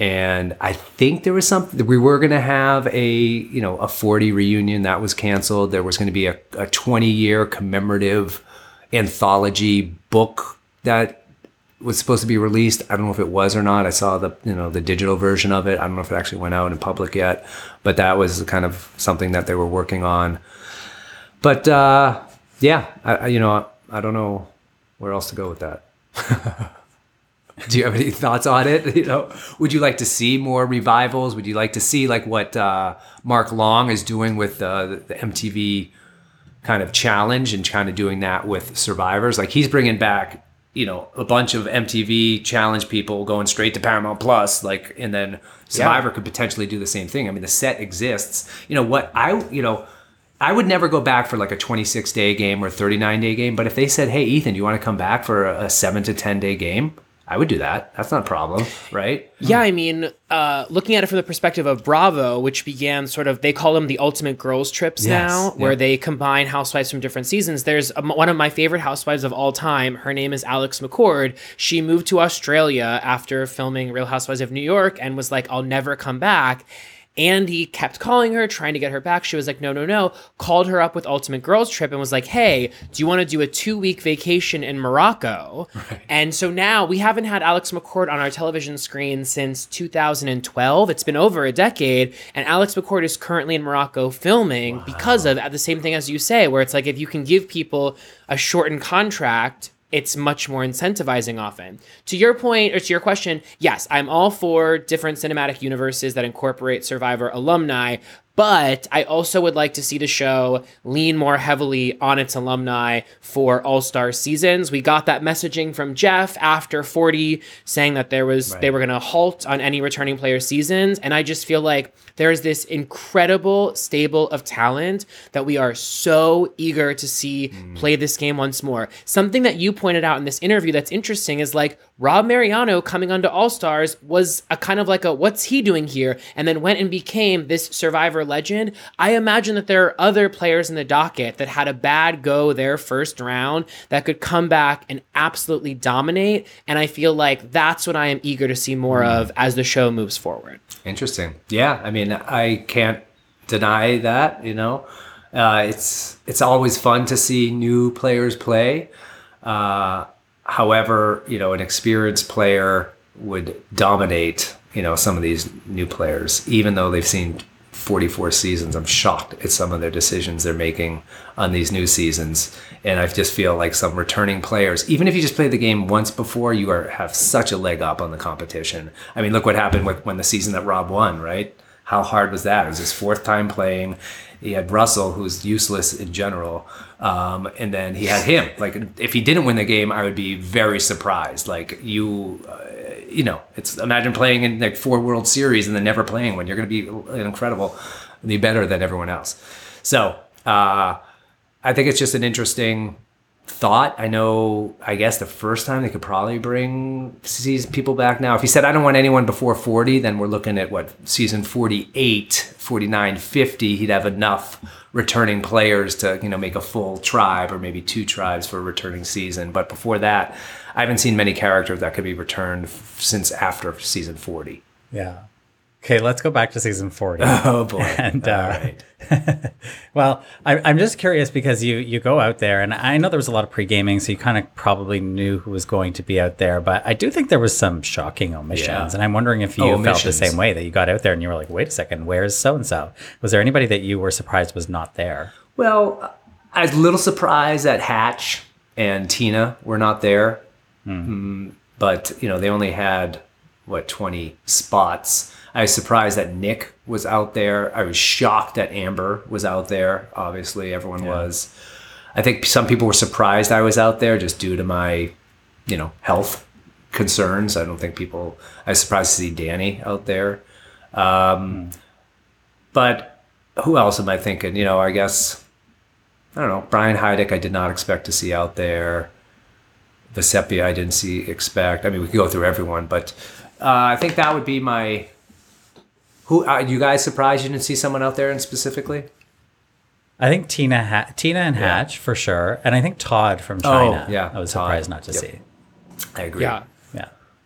And I think there was something we were going to have a you know a 40 reunion that was canceled. There was going to be a, a 20 year commemorative anthology book that was supposed to be released. I don't know if it was or not. I saw the you know the digital version of it. I don't know if it actually went out in public yet, but that was kind of something that they were working on. But uh, yeah, I, I- you know I don't know where else to go with that. Do you have any thoughts on it? You know, would you like to see more revivals? Would you like to see like what uh, Mark Long is doing with uh, the, the MTV kind of challenge and kind of doing that with survivors? Like he's bringing back, you know, a bunch of MTV challenge people going straight to Paramount Plus, like, and then Survivor could potentially do the same thing. I mean, the set exists. You know what I, you know. I would never go back for like a 26 day game or 39 day game, but if they said, "Hey, Ethan, do you want to come back for a, a seven to 10 day game?" I would do that. That's not a problem, right? Yeah, I mean, uh, looking at it from the perspective of Bravo, which began sort of, they call them the ultimate girls trips Yes, now, where they combine housewives from different seasons. There's um one of my favorite housewives of all time. Her name is Alex McCord. She moved to Australia after filming Real Housewives of New York and was like, I'll never come back. Andy kept calling her, trying to get her back. She was like, no, no, no. Called her up with Ultimate Girls Trip and was like, hey, do you want to do a two week vacation in Morocco? And so now we haven't had Alex McCord on our television screen since 2012. It's been over a decade. And Alex McCord is currently in Morocco filming because of the same thing as you say, where it's like if you can give people a shortened contract, it's much more incentivizing often. To your point, or to your question, yes, I'm all for different cinematic universes that incorporate Survivor alumni, but I also would like to see the show lean more heavily on its alumni for All Star seasons. We got that messaging from Jeff after 40 saying that there was they were going to halt on any returning player seasons, and I just feel like there's this incredible stable of talent that we are so eager to see mm. play this game once more. Something that you pointed out in this interview that's interesting is like Rob Mariano coming onto All Stars was a kind of like a what's he doing here, and then went and became this Survivor legend. I imagine that there are other players in the docket that had a bad go their first round that could come back and absolutely dominate. And I feel like that's what I am eager to see more mm. of as the show moves forward. Interesting. Yeah, I mean, I can't deny that. You know, uh, it's it's always fun to see new players play. Uh, however, you know, an experienced player would dominate. You know, some of these new players, even though they've seen 44 seasons. I'm shocked at some of their decisions they're making on these new seasons. And I just feel like some returning players, even if you just played the game once before, you are have such a leg up on the competition. I mean, look what happened with when the season that Rob won, right? How hard was that? It was his fourth time playing. He had Russell, who's useless in general, um, and then he had him. Like, if he didn't win the game, I would be very surprised. Like, you, uh, you know, it's imagine playing in like four World Series and then never playing one. You're going to be incredible, be better than everyone else. So uh, I think it's just an interesting thought. I know, I guess the first time they could probably bring these people back now. If he said, I don't want anyone before 40, then we're looking at what, season 48, 49, 50. He'd have enough returning players to, you know, make a full tribe or maybe two tribes for a returning season. But before that, I haven't seen many characters that could be returned f- since after season 40. Yeah. Okay, let's go back to season 40. Oh boy. And, uh, right. Well, I, I'm just curious because you you go out there, and I know there was a lot of pre gaming, so you kind of probably knew who was going to be out there. But I do think there was some shocking omissions, Yeah. and I'm wondering if you Oh, felt the same way that you got out there and you were like, "Wait a second, where's so and so?" Was there anybody that you were surprised was not there? Well, I was a little surprised that Hatch and Tina were not there. Mm, but, you know, they only had, what, 20 spots. I was surprised that Nick was out there. I was shocked that Amber was out there. Obviously, everyone was. I think some people were surprised I was out there just due to my, you know, health concerns. I don't think people, I was surprised to see Danni out there. Um, But who else am I thinking? You know, I guess I don't know. Brian Heidik, I did not expect to see out there. Vecepia, I didn't see expect. I mean, we could go through everyone, but uh, I think that would be my. Who are you guys surprised you didn't see someone out there and specifically? I think Tina, ha- Tina and Hatch for sure, and I think Todd from oh, China. Oh, yeah, I was Todd. surprised not to Yep. see. I agree. Yeah.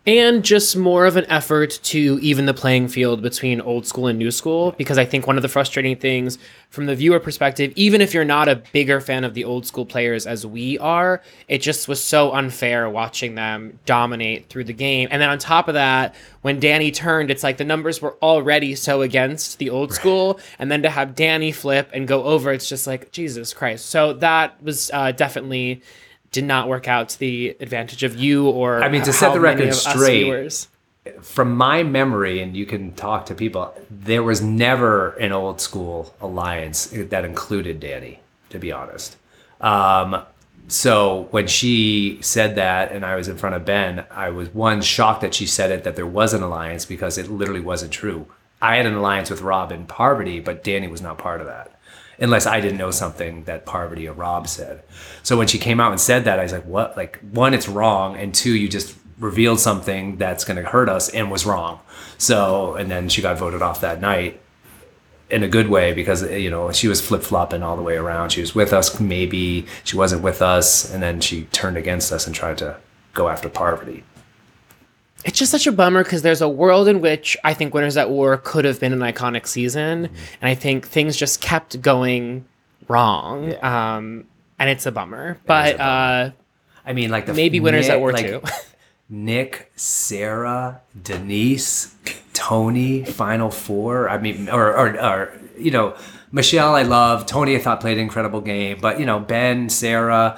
And just more of an effort to even the playing field between old school and new school because i think one of the frustrating things from the viewer perspective even if you're not a bigger fan of the old school players as we are it just was so unfair watching them dominate through the game. And then on top of that when Danni turned it's like the numbers were already so against the old school. And then to have Danni flip and go over it's just like jesus christ. So that was uh, definitely did not work out to the advantage of you or I mean, to set the record straight, viewers. From my memory, and you can talk to people, there was never an old school alliance that included Danni. To be honest, um, so when she said that, and I was in front of Ben, I was one shocked that she said it that there was an alliance because it literally wasn't true. I had an alliance with Rob and Parvati, but Danni was not part of that unless I didn't know something that Parvati or Rob said. So when she came out and said that, I was like, what? Like, one, it's wrong. And two, you just revealed something that's going to hurt us and was wrong. So, and then she got voted off that night in a good way because, you know, she was flip flopping all the way around. She was with us, maybe she wasn't with us. And then she turned against us and tried to go after Parvati. It's just such a bummer because there's a world in which I think Winners at War could have been an iconic season, Mm-hmm. and I think things just kept going wrong. Um, and it's a bummer. But a bummer. uh, I mean, like the maybe Winners at War like, too. Nick, Sarah, Denise, Tony, Final Four. I mean, or, or, or, you know, Michelle, I love. Tony, I thought played an incredible game. But, you know, Ben, Sarah,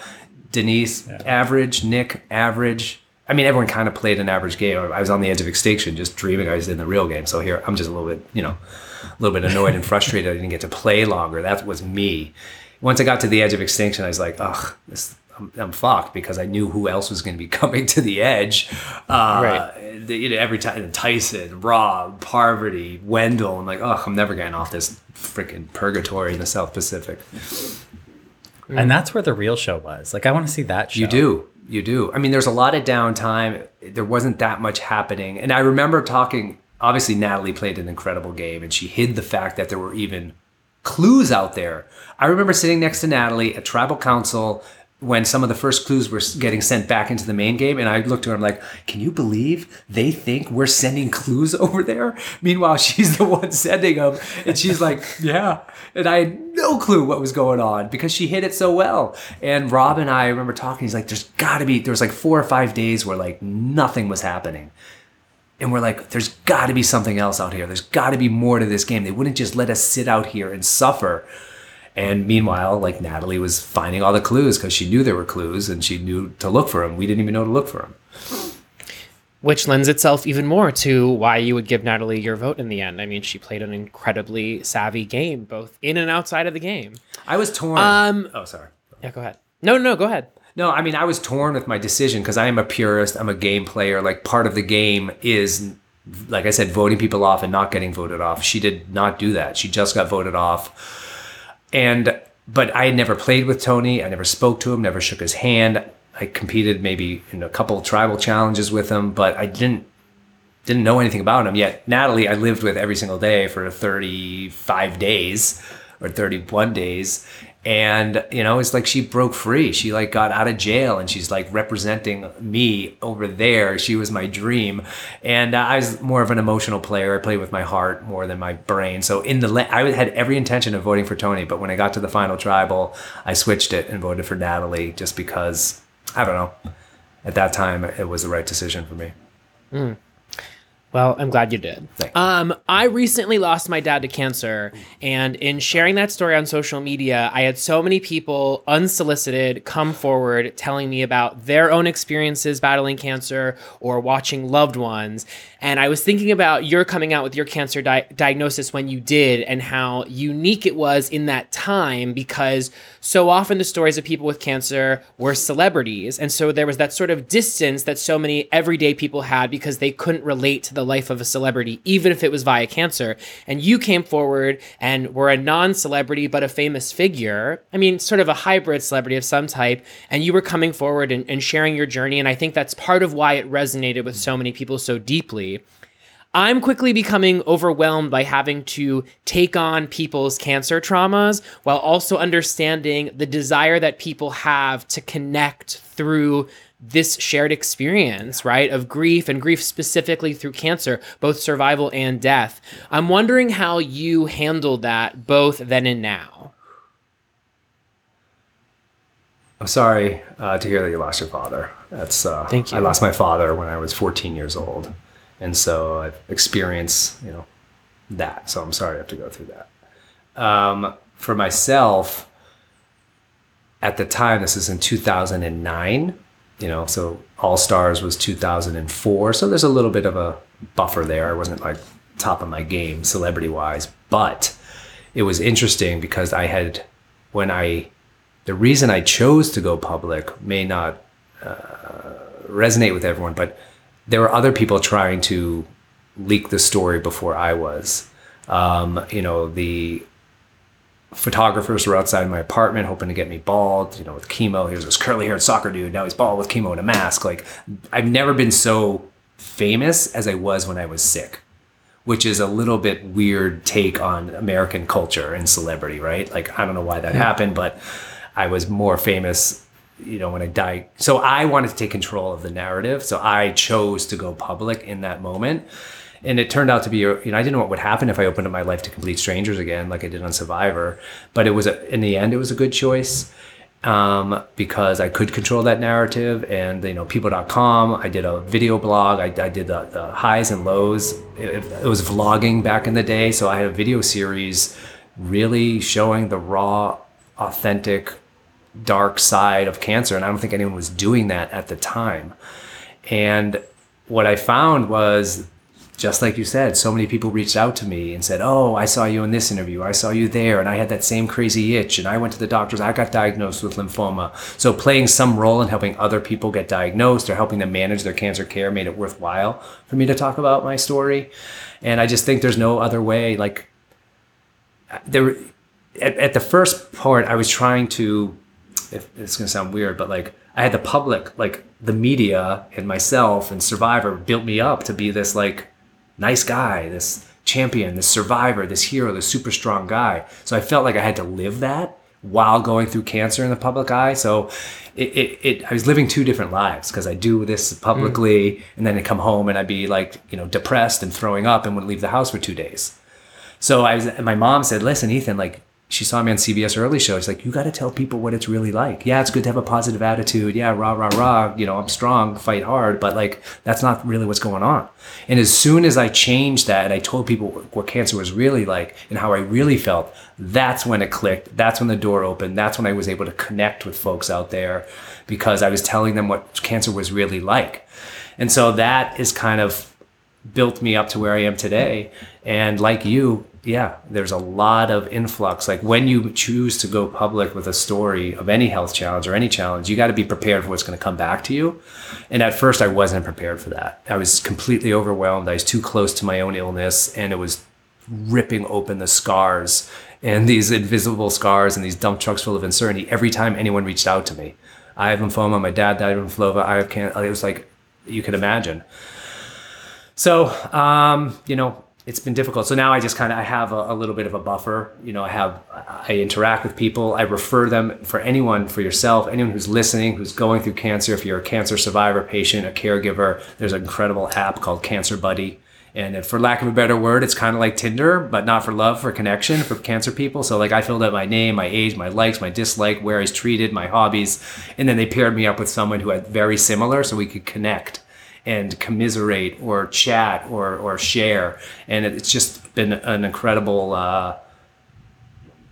Denise, average. Nick, average. I mean, everyone kind of played an average game. I was on the edge of extinction just dreaming I was in the real game. So here, I'm just a little bit, you know, a little bit annoyed and frustrated I didn't get to play longer. That was me. Once I got to the edge of extinction, I was like, ugh, this, I'm, I'm fucked because I knew who else was going to be coming to the edge. Uh, Right. the- you know, every time Tyson, Rob, Parvati, Wendell. I'm like, ugh, I'm never getting off this freaking purgatory in the South Pacific. And mm. that's where the real show was. Like, I want to see that show. You do. You do. I mean, there's a lot of downtime. There wasn't that much happening. And I remember talking, obviously, Natalie played an incredible game and she hid the fact that there were even clues out there. I remember sitting next to Natalie at Tribal Council when some of the first clues were getting sent back into the main game. And I looked at her, I'm like, can you believe they think we're sending clues over there? Meanwhile, she's the one sending them. And she's like, yeah. And I had no clue what was going on because she hit it so well. And Rob and I remember talking, he's like, there's gotta be, there was like four or five days where like nothing was happening. And we're like, there's got to be something else out here. There's got to be more to this game. They wouldn't just let us sit out here and suffer. And meanwhile, like Natalie was finding all the clues because she knew there were clues and she knew to look for them. We didn't even know to look for them. which lends itself even more to why you would give Natalie your vote in the end. I mean, she played an incredibly savvy game, both in and outside of the game. I was torn. Um, oh, sorry. Yeah, go ahead. No, no, go ahead. No, I mean, I was torn with my decision because I am a purist. I'm a game player. Like, part of the game is, like I said, voting people off and not getting voted off. She did not do that. She just got voted off. And, but I had never played with Tony. I never spoke to him, never shook his hand. I competed maybe in a couple tribal challenges with him, but I didn't didn't know anything about him yet. Natalie, I lived with every single day for 35 days or 31 days. And, you know, it's like she broke free. She like got out of jail and she's like representing me over there. She was my dream. And uh, I was more of an emotional player. I played with my heart more than my brain. So in the, I had every intention of voting for Tony. But when I got to the final tribal, I switched it and voted for Natalie just because, I don't know, at that time it was the right decision for me. Mm. Well, I'm glad you did. Um, I recently lost my dad to cancer, and in sharing that story on social media, I had so many people unsolicited come forward telling me about their own experiences battling cancer or watching loved ones. And I was thinking about your coming out with your cancer di- diagnosis when you did, and how unique it was in that time because so often the stories of people with cancer were celebrities. And so there was that sort of distance that so many everyday people had because they couldn't relate to the life of a celebrity, even if it was via cancer. And you came forward and were a non celebrity, but a famous figure. I mean, sort of a hybrid celebrity of some type. And you were coming forward and, and sharing your journey. And I think that's part of why it resonated with so many people so deeply. I'm quickly becoming overwhelmed by having to take on people's cancer traumas while also understanding the desire that people have to connect through this shared experience, right, of grief and grief specifically through cancer, both survival and death. I'm wondering how you handled that both then and now. I'm sorry uh, to hear that you lost your father. That's uh, thank you. I lost my father when I was 14 years old, and so I've experienced you know that. So I'm sorry I have to go through that. Um, for myself, at the time, this is in 2009 you know, so All Stars was 2004. So there's a little bit of a buffer there. I wasn't like top of my game celebrity wise, but it was interesting because I had, when I, the reason I chose to go public may not uh, resonate with everyone, but there were other people trying to leak the story before I was. Um, you know, the photographers were outside my apartment hoping to get me bald, you know, with chemo. He was this curly haired soccer dude. Now he's bald with chemo and a mask. Like, I've never been so famous as I was when I was sick, which is a little bit weird take on American culture and celebrity, right? Like, I don't know why that yeah. happened, but I was more famous, you know, when I died. So I wanted to take control of the narrative. So I chose to go public in that moment and it turned out to be you know i didn't know what would happen if i opened up my life to complete strangers again like i did on survivor. But it was a, in the end it was a good choice um, because i could control that narrative and you know people.com i did a video blog i, I did the, the, highs and lows. It, it was vlogging back in the day so i had a video series really showing the raw authentic dark side of cancer and i don't think anyone was doing that at the time. And what i found was just like you said, so many people reached out to me and said, Oh, I saw you in this interview. I saw you there. And I had that same crazy itch. And I went to the doctors. I got diagnosed with lymphoma. So playing some role in helping other people get diagnosed or helping them manage their cancer care made it worthwhile for me to talk about my story. And I just think there's no other way. Like, there, at, at the first part, I was trying to, if it's going to sound weird, but like, I had the public, like the media and myself and Survivor built me up to be this like nice guy, this champion, this survivor, this hero, this super strong guy. So I felt like I had to live that while going through cancer in the public eye. So it, it, it I was living two different lives because I do this publicly mm. and then I come home and I'd be like, you know, depressed and throwing up and would leave the house for two days. So I was, my mom said, listen, Ethan, like she saw me on CBS early show. She's like, you got to tell people what it's really like. Yeah, it's good to have a positive attitude. Yeah, rah, rah, rah. You know, I'm strong, fight hard, but like, that's not really what's going on. And as soon as I changed that and I told people what cancer was really like and how I really felt, that's when it clicked. That's when the door opened. That's when I was able to connect with folks out there because I was telling them what cancer was really like. And so that is kind of built me up to where I am today. And like you, yeah, there's a lot of influx. Like when you choose to go public with a story of any health challenge or any challenge, you got to be prepared for what's going to come back to you. And at first, I wasn't prepared for that. I was completely overwhelmed. I was too close to my own illness, and it was ripping open the scars and these invisible scars and these dump trucks full of uncertainty every time anyone reached out to me. I have lymphoma. My dad died of lymphoma. I have cancer. It was like you can imagine. So, um, you know, it's been difficult. So now I just kind of I have a, a, little bit of a buffer. You know, I have I interact with people. I refer them for anyone, for yourself, anyone who's listening, who's going through cancer. If you're a cancer survivor, patient, a caregiver, there's an incredible app called Cancer Buddy. And for lack of a better word, it's kind of like Tinder, but not for love, for connection, for cancer people. So like I filled out my name, my age, my likes, my dislike, where I was treated, my hobbies, and then they paired me up with someone who had very similar, so we could connect and commiserate or chat or, or share. And it's just been an incredible, uh,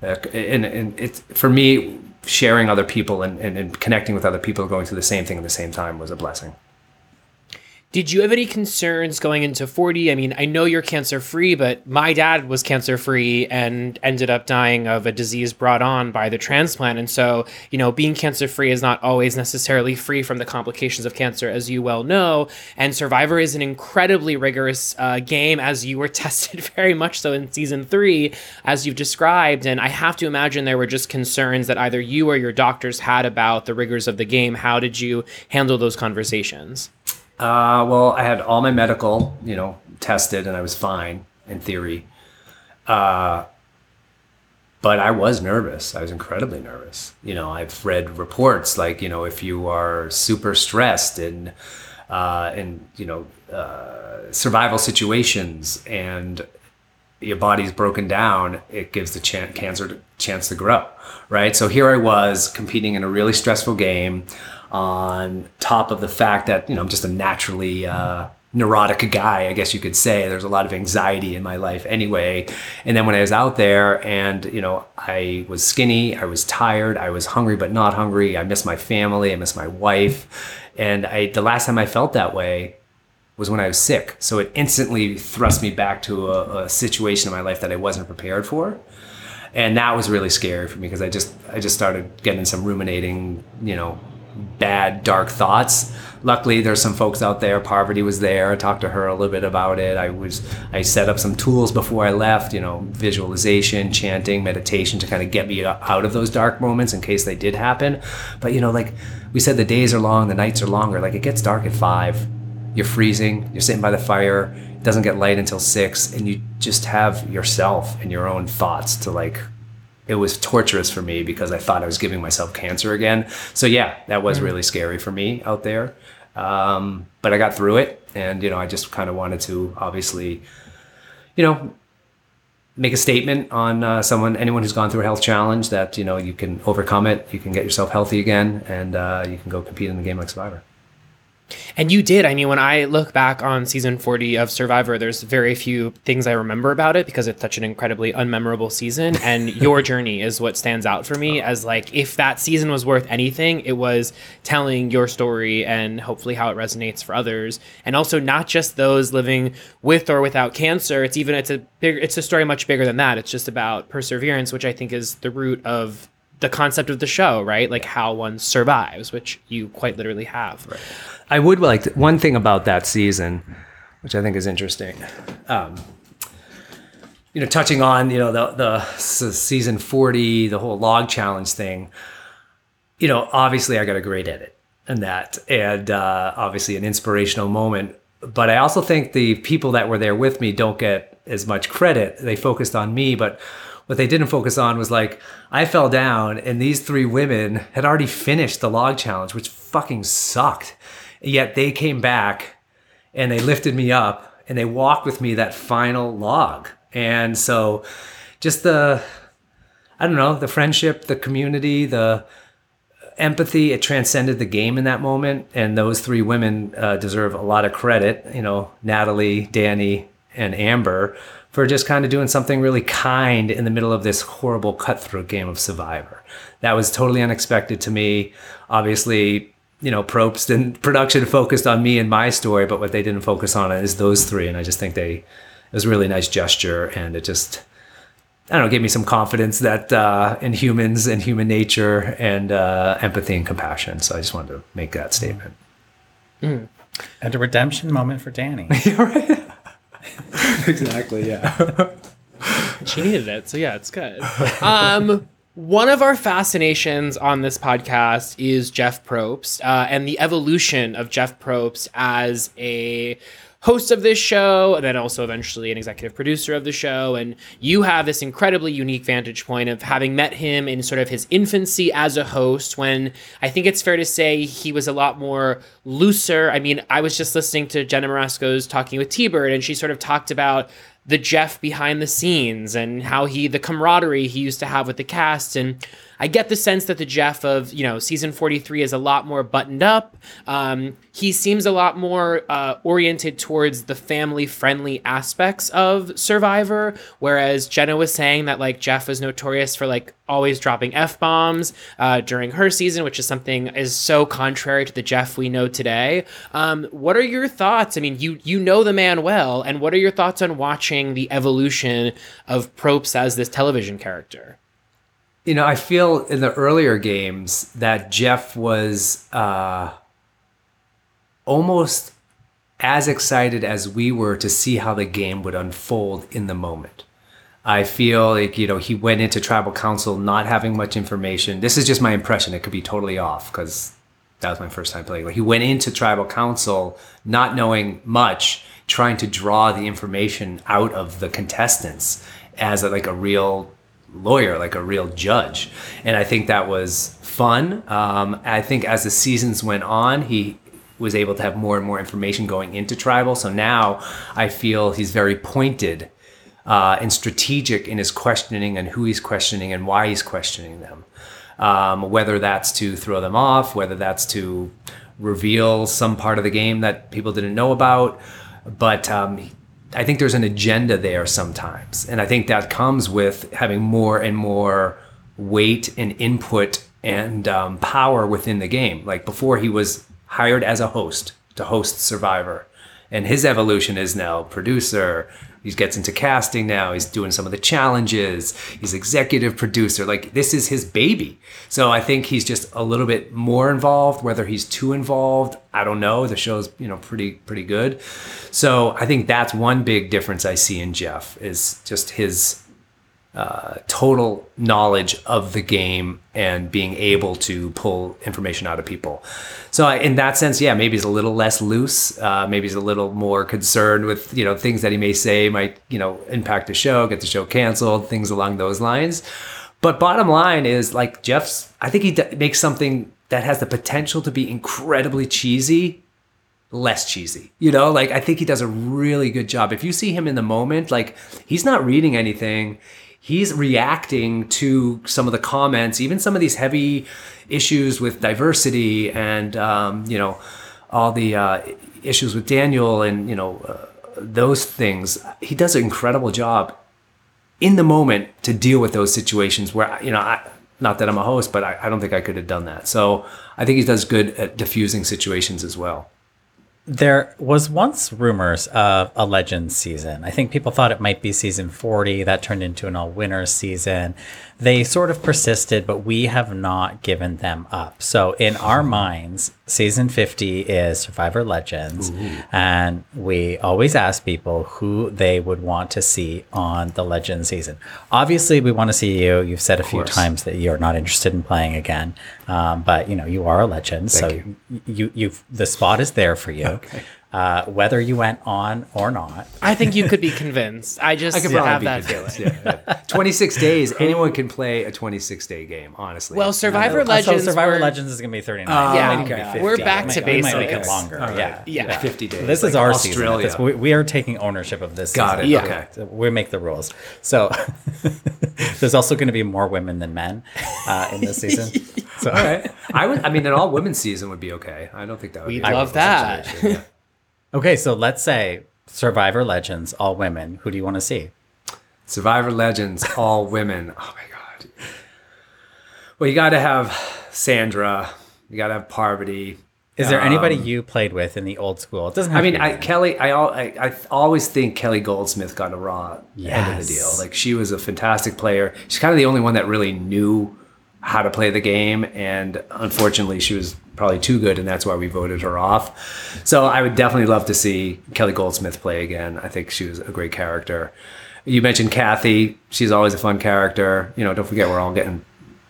and, and it's for me, sharing other people and, and, and connecting with other people going through the same thing at the same time was a blessing. Did you have any concerns going into 40? I mean, I know you're cancer free, but my dad was cancer free and ended up dying of a disease brought on by the transplant. And so, you know, being cancer free is not always necessarily free from the complications of cancer, as you well know. And Survivor is an incredibly rigorous uh, game, as you were tested very much so in season three, as you've described. And I have to imagine there were just concerns that either you or your doctors had about the rigors of the game. How did you handle those conversations? Uh, well, I had all my medical, you know, tested, and I was fine in theory. Uh, but I was nervous. I was incredibly nervous. You know, I've read reports like, you know, if you are super stressed and uh, in you know uh, survival situations and your body's broken down, it gives the cancer to, chance to grow, right? So here I was competing in a really stressful game on top of the fact that you know I'm just a naturally uh, neurotic guy, I guess you could say. There's a lot of anxiety in my life anyway. And then when I was out there and, you know, I was skinny, I was tired, I was hungry but not hungry. I miss my family, I miss my wife. And I the last time I felt that way was when I was sick. So it instantly thrust me back to a, a situation in my life that I wasn't prepared for. And that was really scary for me because I just I just started getting some ruminating, you know, bad, dark thoughts. Luckily, there's some folks out there. Parvati was there. I talked to her a little bit about it. I was I set up some tools before I left. You know, visualization, chanting, meditation to kind of get me out of those dark moments in case they did happen. But you know, like we said, the days are long, the nights are longer. Like it gets dark at five. You're freezing. You're sitting by the fire. It doesn't get light until six, and you just have yourself and your own thoughts to like it was torturous for me because I thought I was giving myself cancer again. So yeah, that was mm. really scary for me out there. Um, but I got through it, and you know, I just kind of wanted to obviously, you know, make a statement on uh, someone, anyone who's gone through a health challenge, that you know you can overcome it, you can get yourself healthy again, and uh, you can go compete in the game like Survivor. And you did. I mean, when I look back on season 40 of Survivor, there's very few things I remember about it because it's such an incredibly unmemorable season. And your journey is what stands out for me as like, if that season was worth anything, it was telling your story and hopefully how it resonates for others. And also not just those living with or without cancer. It's even, it's a big, it's a story much bigger than that. It's just about perseverance, which I think is the root of the concept of the show, right? Like how one survives, which you quite literally have. Right. I would like to, one thing about that season, which I think is interesting. Um, you know, touching on you know the the season forty, the whole log challenge thing. You know, obviously I got a great edit and that, and uh, obviously an inspirational moment. But I also think the people that were there with me don't get as much credit. They focused on me, but what they didn't focus on was like I fell down and these three women had already finished the log challenge, which fucking sucked. Yet they came back and they lifted me up and they walked with me that final log. And so just the, I don't know, the friendship, the community, the empathy, it transcended the game in that moment. And those three women uh, deserve a lot of credit, you know, Natalie, Danni, and Amber for just kind of doing something really kind in the middle of this horrible cutthroat game of Survivor. That was totally unexpected to me. Obviously, you know, Probst and production focused on me and my story, but what they didn't focus on is those three. And I just think they, it was a really nice gesture. And it just, I don't know, gave me some confidence that uh, in humans and human nature and uh, empathy and compassion. So I just wanted to make that statement. And a redemption moment for Danni. exactly. Yeah. She needed it, so yeah, it's good. Um, one of our fascinations on this podcast is Jeff Probst uh, and the evolution of Jeff Probst as a host of this show, and then also eventually an executive producer of the show. And you have this incredibly unique vantage point of having met him in sort of his infancy as a host, when I think it's fair to say he was a lot more looser. I mean, I was just listening to Jenna Morasca's Talking with T Bird, and she sort of talked about the Jeff behind the scenes and how he the camaraderie he used to have with the cast and I get the sense that the Jeff of you know season 43 is a lot more buttoned up. Um, he seems a lot more uh, oriented towards the family friendly aspects of Survivor, whereas Jenna was saying that like Jeff was notorious for like always dropping f bombs uh, during her season, which is something is so contrary to the Jeff we know today. Um, what are your thoughts? I mean, you you know the man well, and what are your thoughts on watching the evolution of Probst as this television character? You know, I feel in the earlier games that Jeff was uh, almost as excited as we were to see how the game would unfold in the moment. I feel like, you know, he went into tribal council not having much information. This is just my impression. It could be totally off because that was my first time playing. He went into tribal council not knowing much, trying to draw the information out of the contestants as a, like a real lawyer, like a real judge. And I think that was fun. Um, I think as the seasons went on, he was able to have more and more information going into tribal. So now I feel he's very pointed uh, and strategic in his questioning and who he's questioning and why he's questioning them. Um, whether that's to throw them off, whether that's to reveal some part of the game that people didn't know about. But um, I think there's an agenda there sometimes. And I think that comes with having more and more weight and input and um, power within the game. Like before, he was hired as a host to host Survivor. And his evolution is now producer. He gets into casting now. He's doing some of the challenges. He's executive producer. Like this is his baby. So I think he's just a little bit more involved. Whether he's too involved, I don't know. The show's you know pretty pretty good. So I think that's one big difference I see in Jeff is just his uh, total knowledge of the game and being able to pull information out of people. So I, in that sense, yeah, maybe he's a little less loose. Uh, maybe he's a little more concerned with you know things that he may say might you know impact the show, get the show canceled, things along those lines. But bottom line is like Jeff's. I think he d- makes something that has the potential to be incredibly cheesy less cheesy. You know, like I think he does a really good job. If you see him in the moment, like he's not reading anything he's reacting to some of the comments, even some of these heavy issues with diversity and um, you know all the uh, issues with Daniel and you know uh, those things. He does an incredible job in the moment to deal with those situations where you know I. Not that I'm a host, but I, I don't think I could have done that. So I think he does good at diffusing situations as well. There was once rumors of a Legends season. I think people thought it might be season 40. That turned into an all winners season. They sort of persisted, but we have not given them up. So, in our minds, season 50 is Survivor Legends. And we always ask people who they would want to see on the Legends season. Obviously, we want to see you. You've said a few times that you're not interested in playing again. Um, but, you know, you are a legend. so, you. you you've the spot is there for you. Uh, whether you went on or not. I think you could be convinced. I just I could have probably that be feeling. convinced. Yeah, yeah. 26 days, anyone can play a 26 day game, honestly. Well, Survivor so Legends. Survivor were- Legends is going to be 39. Yeah, Maybe okay. 50. We're back We to might- we might make it longer. All right. Yeah. Yeah. 50 days. This is our Australia. season. We, we are taking ownership of this. Got season. it. Yeah. Okay. So we make the rules. So there's also going to be more women than men uh, in this season. So All right. I would. I mean, an all women's season would be okay. I don't think that would We'd be a love terrible that. Okay, so let's say Survivor Legends, all women. Who do you want to see? Survivor Legends, all women. Oh my god. Well, you got to have Sandra. You got to have Parvati. Is there anybody um, you played with in the old school? It doesn't have I mean, to be I. Kelly, I, al- I, I always think Kelly Goldsmith got a raw end of the deal. Like she was a fantastic player. She's kind of the only one that really knew how to play the game, and unfortunately, she was probably too good, and that's why we voted her off. So I would definitely love to see Kelly Goldsmith play again. I think she was a great character. You mentioned Kathy; she's always a fun character. You know, don't forget we're all getting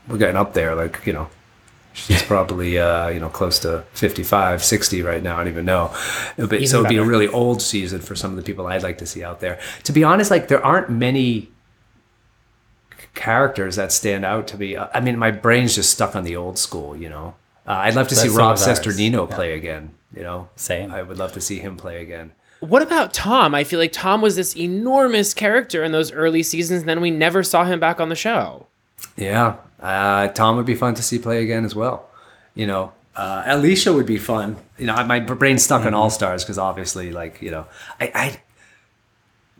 we're getting up there. Like you know, she's probably uh, you know close to 55 60 right now i don't even know but, so it'd be a really old season for some of the people i'd like to see out there to be honest like there aren't many characters that stand out to me i mean my brain's just stuck on the old school you know uh, i'd love to see That's some rob of ours. Cesternino play again you know Same. i would love to see him play again What about Tom? I feel like Tom was this enormous character in those early seasons, and then we never saw him back on the show. Yeah, uh, Tom would be fun to see play again as well. You know, uh, Alicia would be fun. You know, I- my brain's stuck on All Stars because obviously, like, you know, I, I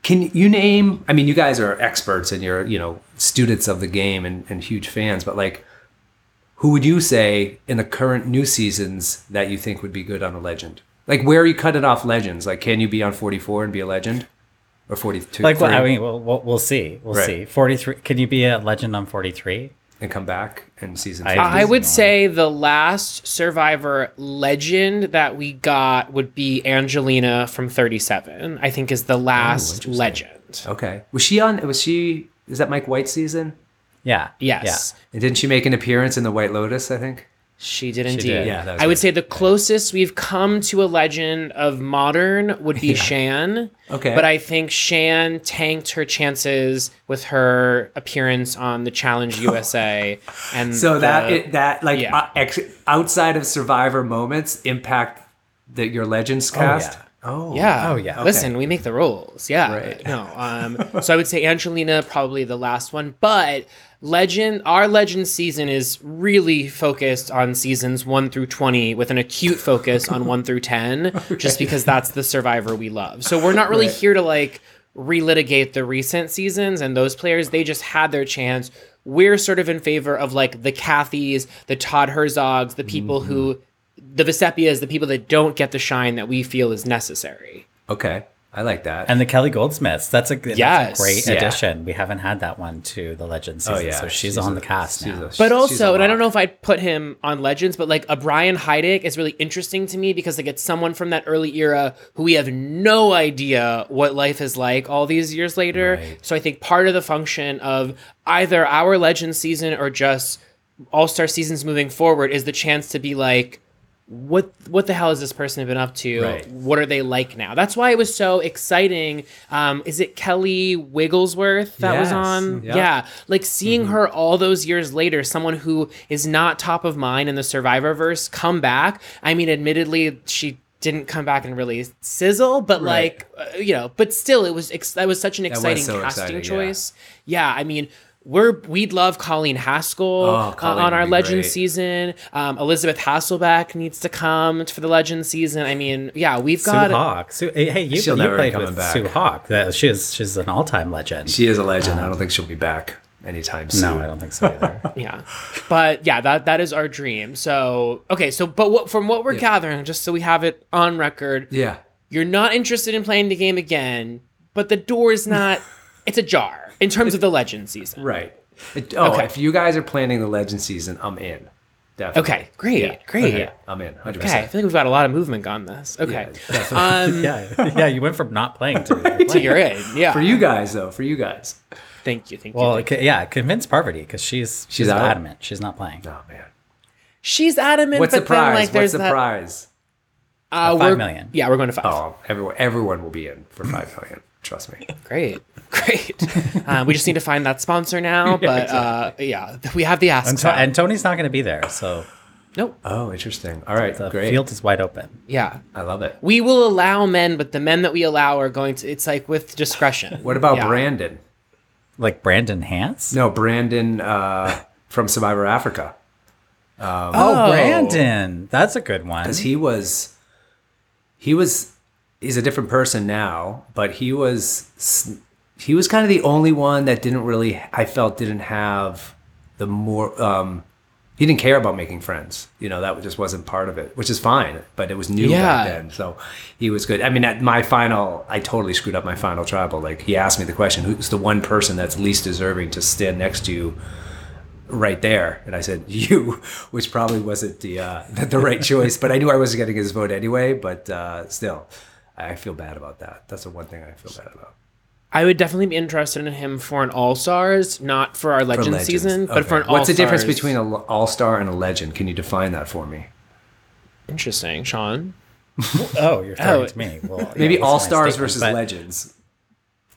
can you name? I mean, you guys are experts and you're you know students of the game and, and huge fans, but like, who would you say in the current new seasons that you think would be good on a legend? Like, where are you cutting off legends? Like, can you be on 44 and be a legend? Or 42? like well, I mean, we'll, we'll, we'll see. We'll Right. see. Forty three. Can you be a legend on forty three? And come back in season I- I would Disney say the last Survivor legend that we got would be Angelina from 37. I think is the oh, last interesting. legend. Okay. Was she on? Was she? Is that Mike White season? Yeah. Yes. And didn't she make an appearance in the White Lotus? I think. She did indeed. did. Yeah, I would say the closest we've come to a legend of modern would be Shan. Okay. But I think Shan tanked her chances with her appearance on the Challenge USA. And So that it, that like yeah. uh, ex, outside of Survivor moments impact that your Legends cast. yeah. Oh Yeah. Oh, yeah. Listen, we make the rules. Yeah. Right. No. Um, so I would say Angelina probably the last one, but Legend, our Legend season is really focused on seasons one through twenty, with an acute focus on one through ten, just because that's the Survivor we love. So we're not really Right. here to like relitigate the recent seasons and those players. They just had their chance. We're sort of in favor of like the Cathys, the Todd Herzogs, the people who, mm-hmm. the Vecepias, the people that don't get the shine that we feel is necessary. Okay. I like that. And the Kelly Goldsmiths. That's a, that's Yes. a great Yeah. addition. We haven't had that one to the Legends oh, season. oh yeah. So she's, on a- the cast now. a- But also, and I don't know if I'd put him on Legends, but like a Brian Heidik is really interesting to me because like it's someone from that early era who we have no idea what life is like all these years later. Right. So I think part of the function of either our Legends season or just All Star seasons moving forward is the chance to be like, what what the hell has this person been up to? Right. What are they like now? That's why it was so exciting. Um, is it Kelly Wigglesworth that was on? Yep. Yeah, like seeing Mm-hmm. her all those years later, someone who is not top of mind in the Survivor verse, come back. I mean, admittedly, she didn't come back and really sizzle, but Right. like uh, you know, but still, it was ex- that was such an exciting so casting exciting, yeah. choice. Yeah. I mean. We're we'd love Colleen Haskell Oh, uh, on our Legend great. season. Um, Elisabeth Hasselbeck needs to come for the Legend season. I mean, yeah, we've Sue got Hawk. Sue, hey, hey, you, She'll you never played with back. Sue Hawk. That, she's, she's an all time legend. She is a legend. I don't think she'll be back anytime soon. no, I don't think so either. Yeah, but yeah, that that is our dream. So okay, so but what, from what we're gathering, just so we have it on record, Yeah. you're not interested in playing the game again, but the door is not. it's ajar in terms of the legend season. Right. It- oh, Okay. if you guys are planning the Legend season, I'm in. Definitely. Okay, great, Yeah. great. Yeah, I'm in. 100%. Okay, I feel like we've got a lot of movement on this. Okay, um, yeah, yeah. You went from not playing to. you're you're in. Yeah, For you guys, though, for you guys. Thank you, thank you. Well, thank you. c- yeah, convince Parvati because she's she's, out? adamant. She's not playing. Oh, man. she's adamant. What's but the prize? Then, like, What's the that, prize? Uh, five we're- million. Yeah, we're going to five. Oh, everyone, everyone will be in for five million. Trust me. Great, great. uh, we just need to find that sponsor now, but uh, yeah, we have the ask. And, to- and Tony's not going to be there, so nope. Oh, interesting. All right, the great. field is wide open. Yeah, I love it. we will allow men, but the men that we allow are going to. It's like with discretion. What about Yeah. Brandon? Like Brandon Hantz. No, Brandon uh, from Survivor Africa. Oh, Oh. Brandon, that's a good one. because he was he was he's a different person now but he was he was kind of the only one that didn't really i felt didn't have the more um he didn't care about making friends. You know, that just wasn't part of it, which is fine, but it was new Yeah. back then. So he was good. I mean, at my final, I totally screwed up my final tribal. Like he asked me the question, who's the one person that's least deserving to stand next to you right there? And I said, you, which probably wasn't the, uh, the, the right choice, but I knew I wasn't getting his vote anyway, but uh, still, I feel bad about that. That's the one thing I feel bad about. I would definitely be interested in him for an All Stars, not for our For Legend legends. season, but for an All What's the difference between an all star and a legend? Can you define that for me? Interesting, Sean. Oh, you're throwing Oh. to me. Well, Maybe that's my all stars versus but- legends.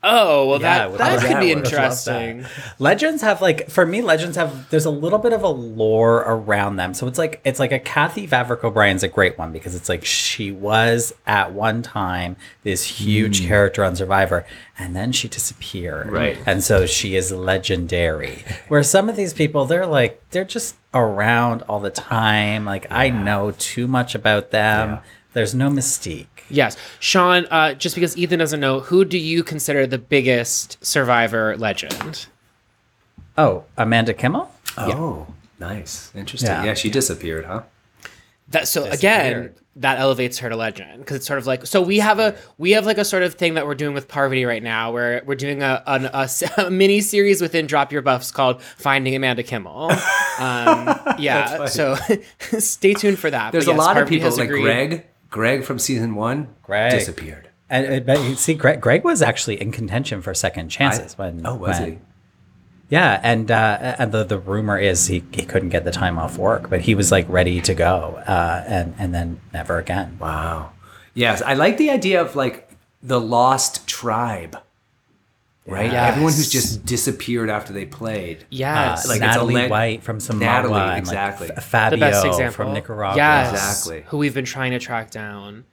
Oh well, Yeah, that that could be interesting. Legends have like for me, legends have there's a little bit of a lore around them. So it's like it's like a Kathy Vavrick O'Brien's a great one because it's like she was at one time this huge hmm. character on Survivor, and then she disappeared. Right. And so she is legendary. Where some of these people, they're like they're just around all the time. Like I know too much about them. Yeah. There's no mystique. Yes, Sean. Uh, just because Ethan doesn't know, who do you consider the biggest Survivor legend? Oh, Amanda Kimmel? Oh, nice. Interesting. Yeah. Yeah. she disappeared, huh? That so again, that elevates her to legend because it's sort of like so we have a we have like a sort of thing that we're doing with Parvati right now where we're doing a an, a, s- a mini series within Drop Your Buffs called Finding Amanda Kimmel. Um, yeah, so stay tuned for that. There's But a yes, lot of people like agreed. Greg. Greg from season one Greg. disappeared. And uh, but you see, Greg, Greg was actually in contention for second chances I- when. oh, was when- he? Yeah, and uh, and the the rumor is he, he couldn't get the time off work, but he was like ready to go, uh, and and then never again. Wow. Yes, I like the idea of like the lost tribe. Right? Yes. Everyone who's just disappeared after they played. Yes, uh, like it's a Natalie leg- White from Samoa, Natalie, and, like, exactly. F- Fabio the best example from Nicaragua. Yes, Exactly. Who we've been trying to track down.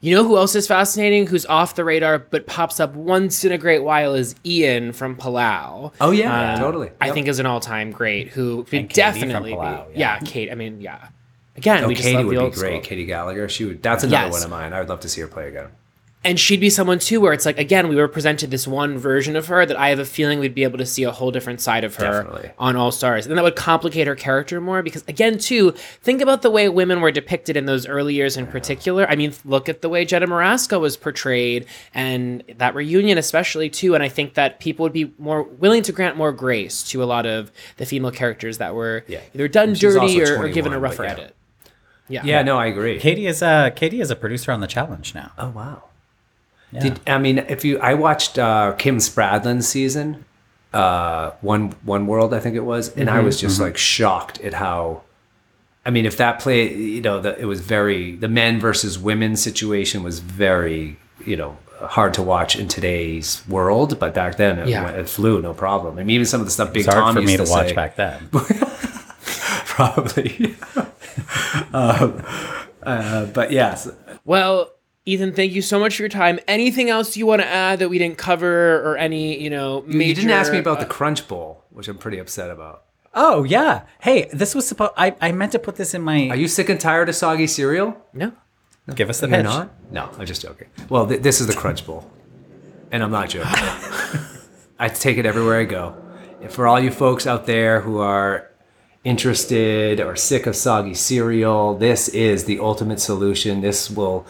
You know who else is fascinating? Who's off the radar but pops up once in a great while is Ian from Palau. Oh, yeah, um, totally. I think is an all-time great. Who could And Katie from definitely Palau, be. yeah. Yeah. Kate. I mean, yeah. Again, Oh, we just Katie love would the be great. school. Katie Gallagher. She would. That's another Yes. one of mine. I would love to see her play again. And she'd be someone too where it's like again we were presented this one version of her that i have a feeling we'd be able to see a whole different side of her Definitely. on all stars and that would complicate her character more because again too think about the way women were depicted in those early years in particular i mean look at the way Jenna Morasca was portrayed and that reunion especially too and i think that people would be more willing to grant more grace to a lot of the female characters that were Yeah. either done dirty or, or given a 21, rougher yeah. edit yeah Yeah, no, I agree. Katie is a Katie is a producer on the challenge now. Oh wow. Yeah. Did I mean if you I watched uh, Kim Spradlin's season, uh, one One World I think it was, and Mm-hmm, I was just like shocked at how. I mean, if that play, you know, the, it was very the men versus women situation was very, you know, hard to watch in today's world. But back then, it, Yeah. went- it flew, no problem. I mean, even some of the stuff Big It's hard Tom for used me to, watch say, back then. probably. um, uh, but yes, Well, Ethan, thank you so much for your time. Anything else you want to add that we didn't cover, or any you know major? you didn't ask me about uh, the Crunch Bowl, which I'm pretty upset about. Oh yeah. Hey, this was supposed. I I meant to put this in my. Are you sick and tired of soggy cereal? no. give us the You're pitch? not? No, I'm just joking. Well, th- this is the Crunch Bowl, and I'm not joking. I take it everywhere I go. And for all you folks out there who are interested or sick of soggy cereal, this is the ultimate solution. This will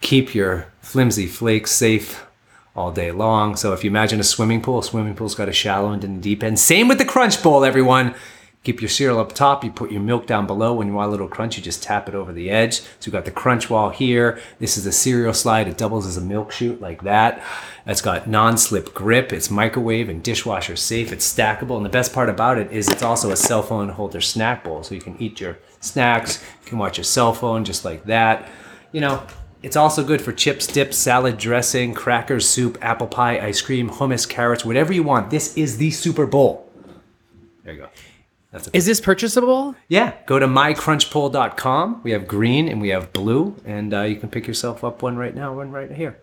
keep your flimsy flakes safe all day long. So if you imagine a swimming pool, a swimming pool's got a shallow end and a deep end. Same with the Crunch Bowl, everyone. Keep your cereal up top. You put your milk down below. When you want a little crunch, you just tap it over the edge. So you've got the crunch wall here. This is a cereal slide. It doubles as a milk chute like that. It's got non-slip grip. It's microwave and dishwasher safe. It's stackable. And the best part about it is it's also a cell phone holder snack bowl. So you can eat your snacks. You can watch your cell phone just like that. You know, it's also good for chips, dips, salad dressing, crackers, soup, apple pie, ice cream, hummus, carrots, whatever you want. This is the Super Bowl. There you go. That's it. Is this purchasable? Yeah, go to mycrunchbowl.com. We have green and we have blue, and uh, you can pick yourself up one right now, one right here.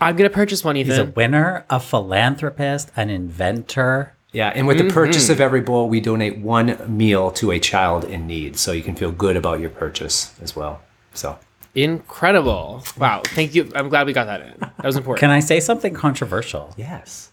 I'm gonna purchase one, He's a winner, a philanthropist, an inventor. Yeah, and with the purchase of every bowl, we donate one meal to a child in need, so you can feel good about your purchase as well. So, Incredible! Wow, thank you. I'm glad we got that in. That was important. Can I say something controversial? yes,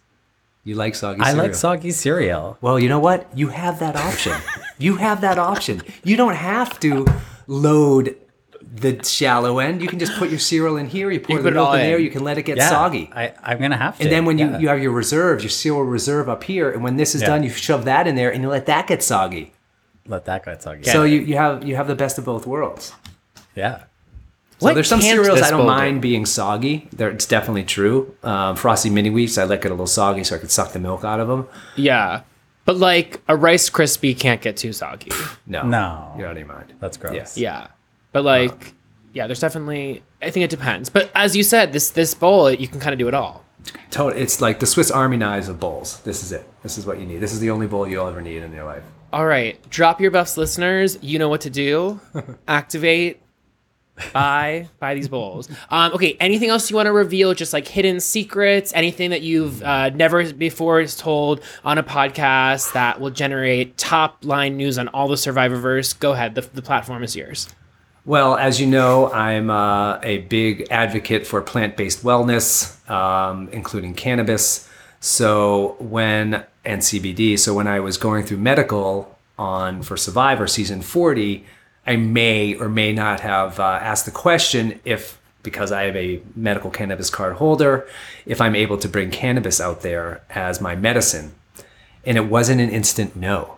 you like soggy I cereal. like soggy cereal. Well, you know what? You have that option. You have that option. You don't have to load the shallow end. You can just put your cereal in here. You pour You the put it milk all in there. You can let it get Yeah, soggy. I, I'm gonna have to. and then when you, yeah. you have your reserves, your cereal reserve up here, and when this is Yeah. done, you shove that in there and you let that get soggy. let that get soggy. So you, you have you have the best of both worlds. yeah. So What there's some cereals I don't bowl do? mind being soggy. There, it's definitely true. Um, Frosty Mini Wheats, I like it a little soggy so I can suck the milk out of them. Yeah. But like a Rice Krispie can't get too soggy. No, No. you're out of your mind. That's gross. Yes. Yeah. But like, yeah, there's definitely. I think it depends. But as you said, this this bowl, you can kind of do it all. Total, it's like the Swiss Army knives of bowls. This is it. This is what you need. This is the only bowl you'll ever need in your life. All right, drop your buffs, listeners. You know what to do. Activate. Buy buy these bowls. Um, okay. Anything else you want to reveal? Just like hidden secrets. Anything that you've uh, never before is told on a podcast that will generate top line news on all the Survivorverse. Go ahead. The, the platform is yours. Well, as you know, I'm uh, a big advocate for plant based wellness, um, including cannabis. So when and CBD. So when I was going through medical on for Survivor season 40, I may or may not have uh, asked the question if because I have a medical cannabis card holder, if I'm able to bring cannabis out there as my medicine. And it wasn't an instant no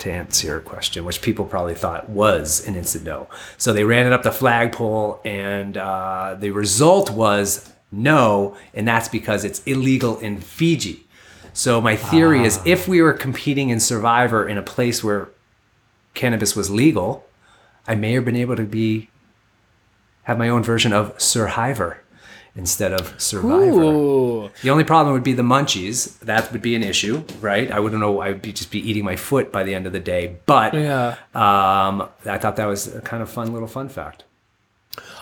to answer your question, which people probably thought was an instant no. So they ran it up the flagpole, and uh, the result was no, and that's because it's illegal in Fiji. So my theory is if we were competing in Survivor in a place where cannabis was legal, I may have been able to be have my own version of Survivor instead of Survivor. Ooh. The only problem would be the munchies. That would be an issue, right? I wouldn't know. I would be, just be eating my foot by the end of the day. But Yeah. um, I thought that was a kind of fun little fun fact.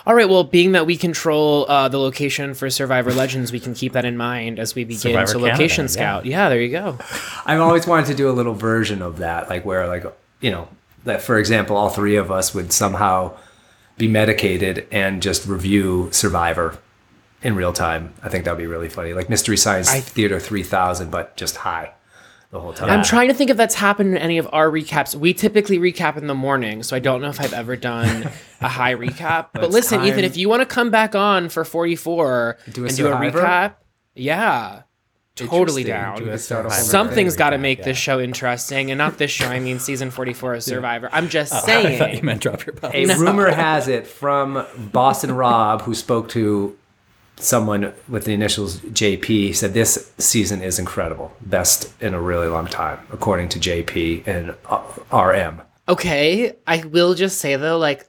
All right. Well, being that we control uh, the location for Survivor Legends, we can keep that in mind as we begin Survivor to location Canada, scout. Yeah. there you go. I've always wanted to do a little version of that, like where, like you know, that for example, all three of us would somehow be medicated and just review Survivor in real time. I think that would be really funny, like Mystery Science Theater 3000, but just high the whole time. I'm trying to think if that's happened in any of our recaps. We typically recap in the morning, so I don't know if I've ever done a high recap. but listen, time- Ethan, if you want to come back on for 44 Do and do a recap, yeah, totally down. Do a Survivor. Something's got to make yeah. this show interesting, and not this show. I mean, season 44 of Survivor. I'm just I thought you saying. meant drop your buff. A rumor has it from Boston Rob, who spoke to someone with the initials JP, said this season is incredible, best in a really long time, according to JP and RM. Okay, I will just say though, like I-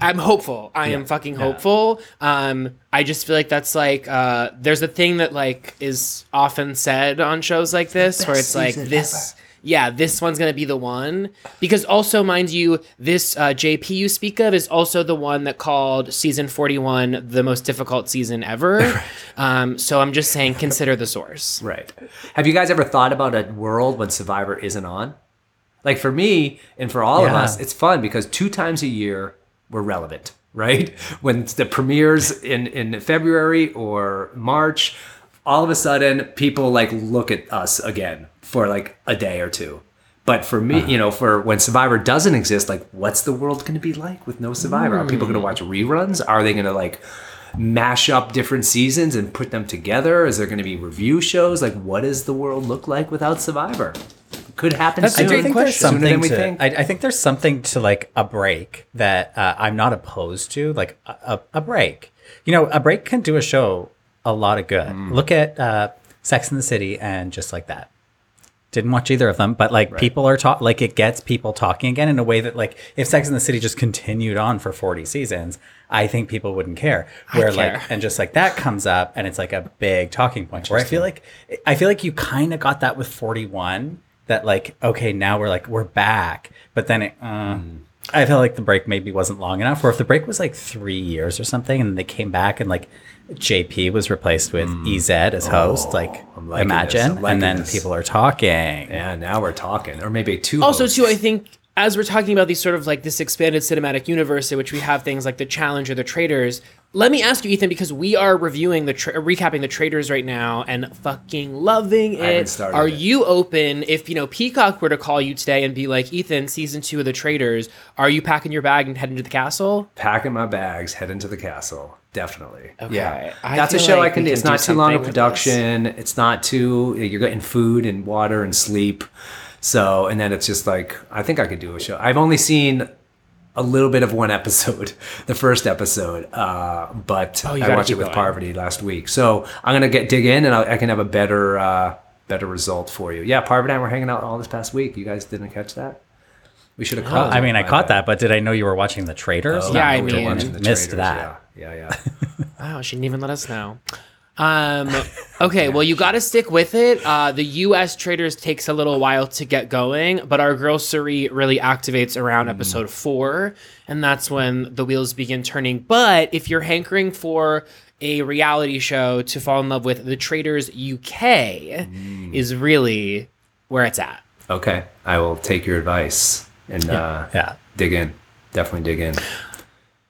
I'm hopeful. I am fucking hopeful. Um, I just feel like that's like uh, there's a thing that like is often said on shows like this where it's like this. Yeah, this one's gonna be the one because also, mind you, this uh, JP you speak of is also the one that called season 41 the most difficult season ever. um, so I'm just saying, consider the source. Right. Have you guys ever thought about a world when Survivor isn't on? Like for me and for all of us, it's fun because two times a year we're relevant, right? When the premieres in, in February or March, all of a sudden people like look at us again for like a day or two. But for me, uh-huh. you know, for when Survivor doesn't exist, like what's the world going to be like with no Survivor? Are people going to mm. watch reruns? Are they going to like mash up different seasons and put them together? Is there going to be review shows? Like, what does the world look like without Survivor? Could happen That's a soon. great think there's question. Sooner something than we to, think. I, I think there's something to like a break that uh, I'm not opposed to, like a, a, a break. You know, a break can do a show a lot of good. Mm. Look at uh, Sex in the City and just like that. Didn't watch either of them, but like people are talk like it gets people talking again in a way that like if Sex in the City just continued on for 40 seasons, I think people wouldn't care. Where care. like and just like that comes up and it's like a big talking point. Where I feel like I feel like you kind of got that with 41 that like okay now we're like we're back, but then it. Uh, I felt like the break maybe wasn't long enough. Or if the break was like three years or something, and they came back and like JP was replaced with EZ as host, like Mm. Oh, I'm liking this. imagine, I'm and then this. people are talking. yeah, now we're talking, or maybe two. Also, hosts. too, I think as we're talking about these sort of like this expanded cinematic universe in which we have things like the challenge or the traitors let me ask you ethan because we are reviewing the tra- recapping the traitors right now and fucking loving it are it. you open if you know peacock were to call you today and be like ethan season two of the traitors are you packing your bag and heading to the castle Packing my bags, heading to the castle. Definitely. Okay. Yeah. I That's a show like I can we do. It's can do not too long something of production. It's not too, you're getting food and water and sleep. So, and then it's just like, I think I could do a show. I've only seen a little bit of one episode, the first episode, uh, but Oh, I watched it with going. Parvati last week. So I'm gonna get dig in, and I, I can have a better uh, better result for you. Yeah, Parvati and I were hanging out all this past week. You guys didn't catch that? We should have called. I mean, I caught bad. that, but did I know you were watching the Traitors? Oh, Yeah, I we were mean- watching the missed Traitors, that. Yeah, yeah, yeah. Wow, she didn't even let us know. Um, okay, well, you got to stick with it. Uh, the U.S. traitors takes a little while to get going, but our girl Cirie really activates around episode four, and that's when the wheels begin turning. But if you're hankering for a reality show to fall in love with, the Traitors UK is really where it's at. Okay, I will take your advice and uh, Yeah. dig in. Definitely dig in.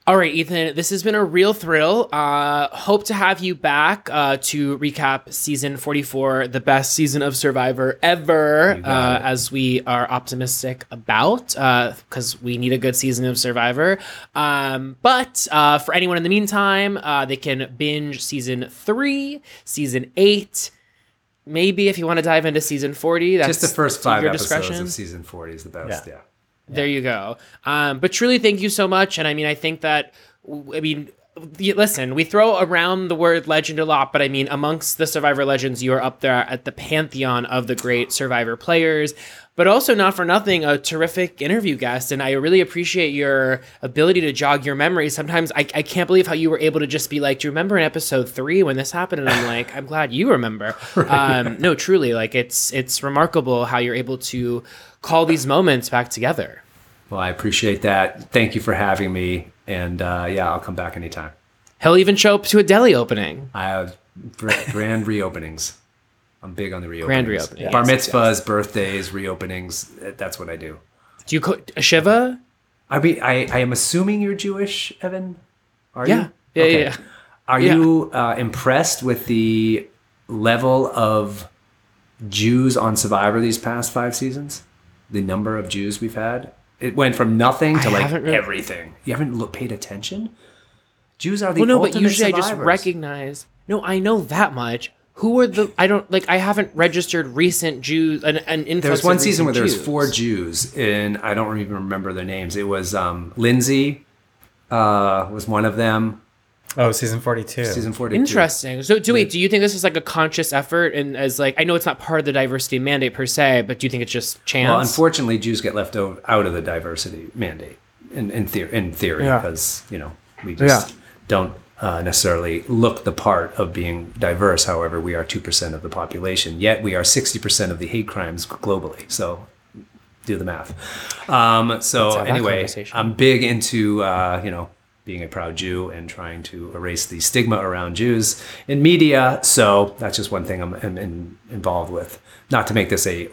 All right, Ethan, this has been a real thrill. Uh, hope to have you back uh, to recap season 44, the best season of Survivor ever, uh, as we are optimistic about, because we need a good season of Survivor. Um, but uh, for anyone in the meantime, uh, they can binge season three, season eight. Maybe if you want to dive into season 40, that's Just the first five your episodes discretion. of season 40 is the best. Yeah. Yeah. There you go. Um, but truly, thank you so much. And I mean, I think that, I mean, listen, we throw around the word legend a lot, but I mean, amongst the Survivor legends, you are up there at the pantheon of the great Survivor players. But also, not for nothing, a terrific interview guest. And I really appreciate your ability to jog your memory. Sometimes I, I can't believe how you were able to just be like, Do you remember in episode three when this happened? And I'm like, I'm glad you remember. Um, no, truly, like it's it's remarkable how you're able to call these moments back together. Well, I appreciate that. Thank you for having me. And uh, yeah, I'll come back anytime. He'll even show up to a deli opening. I have grand reopenings. I'm big on the reopenings. Grand reopening, Bar yes, mitzvahs, birthdays, reopenings. That's what I do. Do you cook a shiva? I mean, I, I am assuming you're Jewish, Evan. Are Yeah. you? Yeah, yeah, yeah. Are Yeah. you uh, impressed with the level of Jews on Survivor these past five seasons? The number of Jews we've had. It went from nothing to I like really- everything. You haven't look, paid attention. Jews are the Well, no, but usually I just recognize. No, I know that much. Who are the? I don't like. I haven't registered recent Jews. An, an influx There was one season where recent there was Jews. four Jews, and I don't even remember their names. It was um, Lindsay uh, was one of them. Oh, season 42. Season forty. Interesting. So, do wait. Do you think this is like a conscious effort, and as like I know it's not part of the diversity mandate per se, but do you think it's just chance? Well, unfortunately, Jews get left out of the diversity mandate in in, theor- in theory Yeah. because you know we just don't uh, necessarily look the part of being diverse. However, we are two percent of the population, yet we are sixty percent of the hate crimes globally. So do the math. Um, so anyway. I'm big into uh, you know being a proud Jew and trying to erase the stigma around Jews in media. So that's just one thing I'm, I'm in, involved with. Not to make this a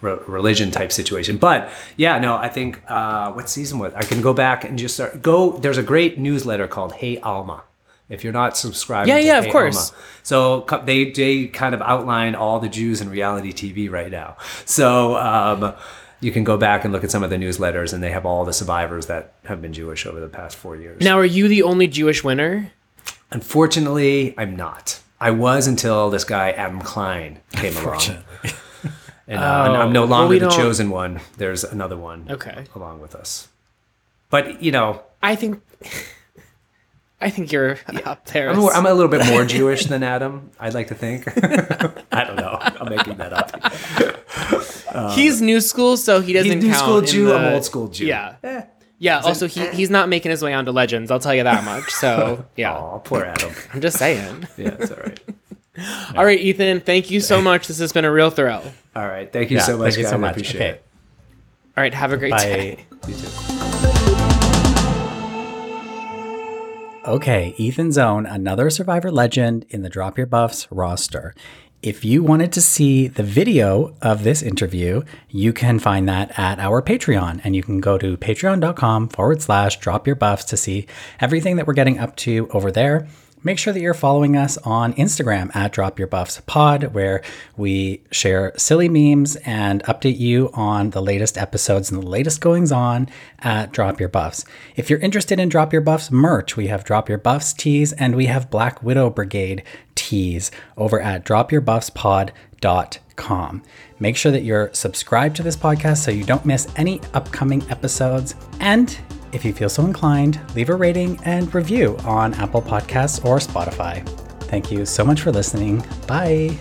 re- religion type situation, but yeah, no, I think uh, what season was I can go back and just start go. There's a great newsletter called Hey Alma. If you're not subscribed, Yeah, to yeah, of course. Alma. So they they kind of outline all the Jews in reality TV right now. So um, you can go back and look at some of the newsletters, and they have all the survivors that have been Jewish over the past four years. now, are you the only Jewish winner? Unfortunately, I'm not. I was until this guy Adam Klein came along. And, uh, and I'm no Oh, well, longer we the don't- chosen one. There's another one Okay. along with us. But you know, I think. I think you're up there. I'm, more, I'm a little bit more Jewish than Adam. I'd like to think. I don't know. I'm making that up. he's new school, so he doesn't He's new count school in Jew. the- I'm old school Jew. Yeah. Eh. Yeah. Also, he, he's not making his way onto Legends. I'll tell you that much. So yeah, Aw, poor Adam. I'm just saying. Yeah, it's all right. All right, Ethan. Thank you so much. This has been a real thrill. All right. Thank you Yeah, so much, thank you guys. so I much. appreciate Okay. it. All right. Have a great day. Bye. You too. Okay, Ethan Zohn, another Survivor legend in the Drop Your Buffs roster. If you wanted to see the video of this interview, you can find that at our Patreon. And you can go to patreon.com forward slash drop your buffs to see everything that we're getting up to over there. Make sure that you're following us on Instagram at Drop Your Buffs Pod, where we share silly memes and update you on the latest episodes and the latest goings on at Drop Your Buffs. If you're interested in Drop Your Buffs merch, we have Drop Your Buffs tees and we have Black Widow Brigade tees over at dropyourbuffspod.com. Make sure that you're subscribed to this podcast so you don't miss any upcoming episodes. And if you feel so inclined, leave a rating and review on Apple Podcasts or Spotify. Thank you so much for listening. Bye.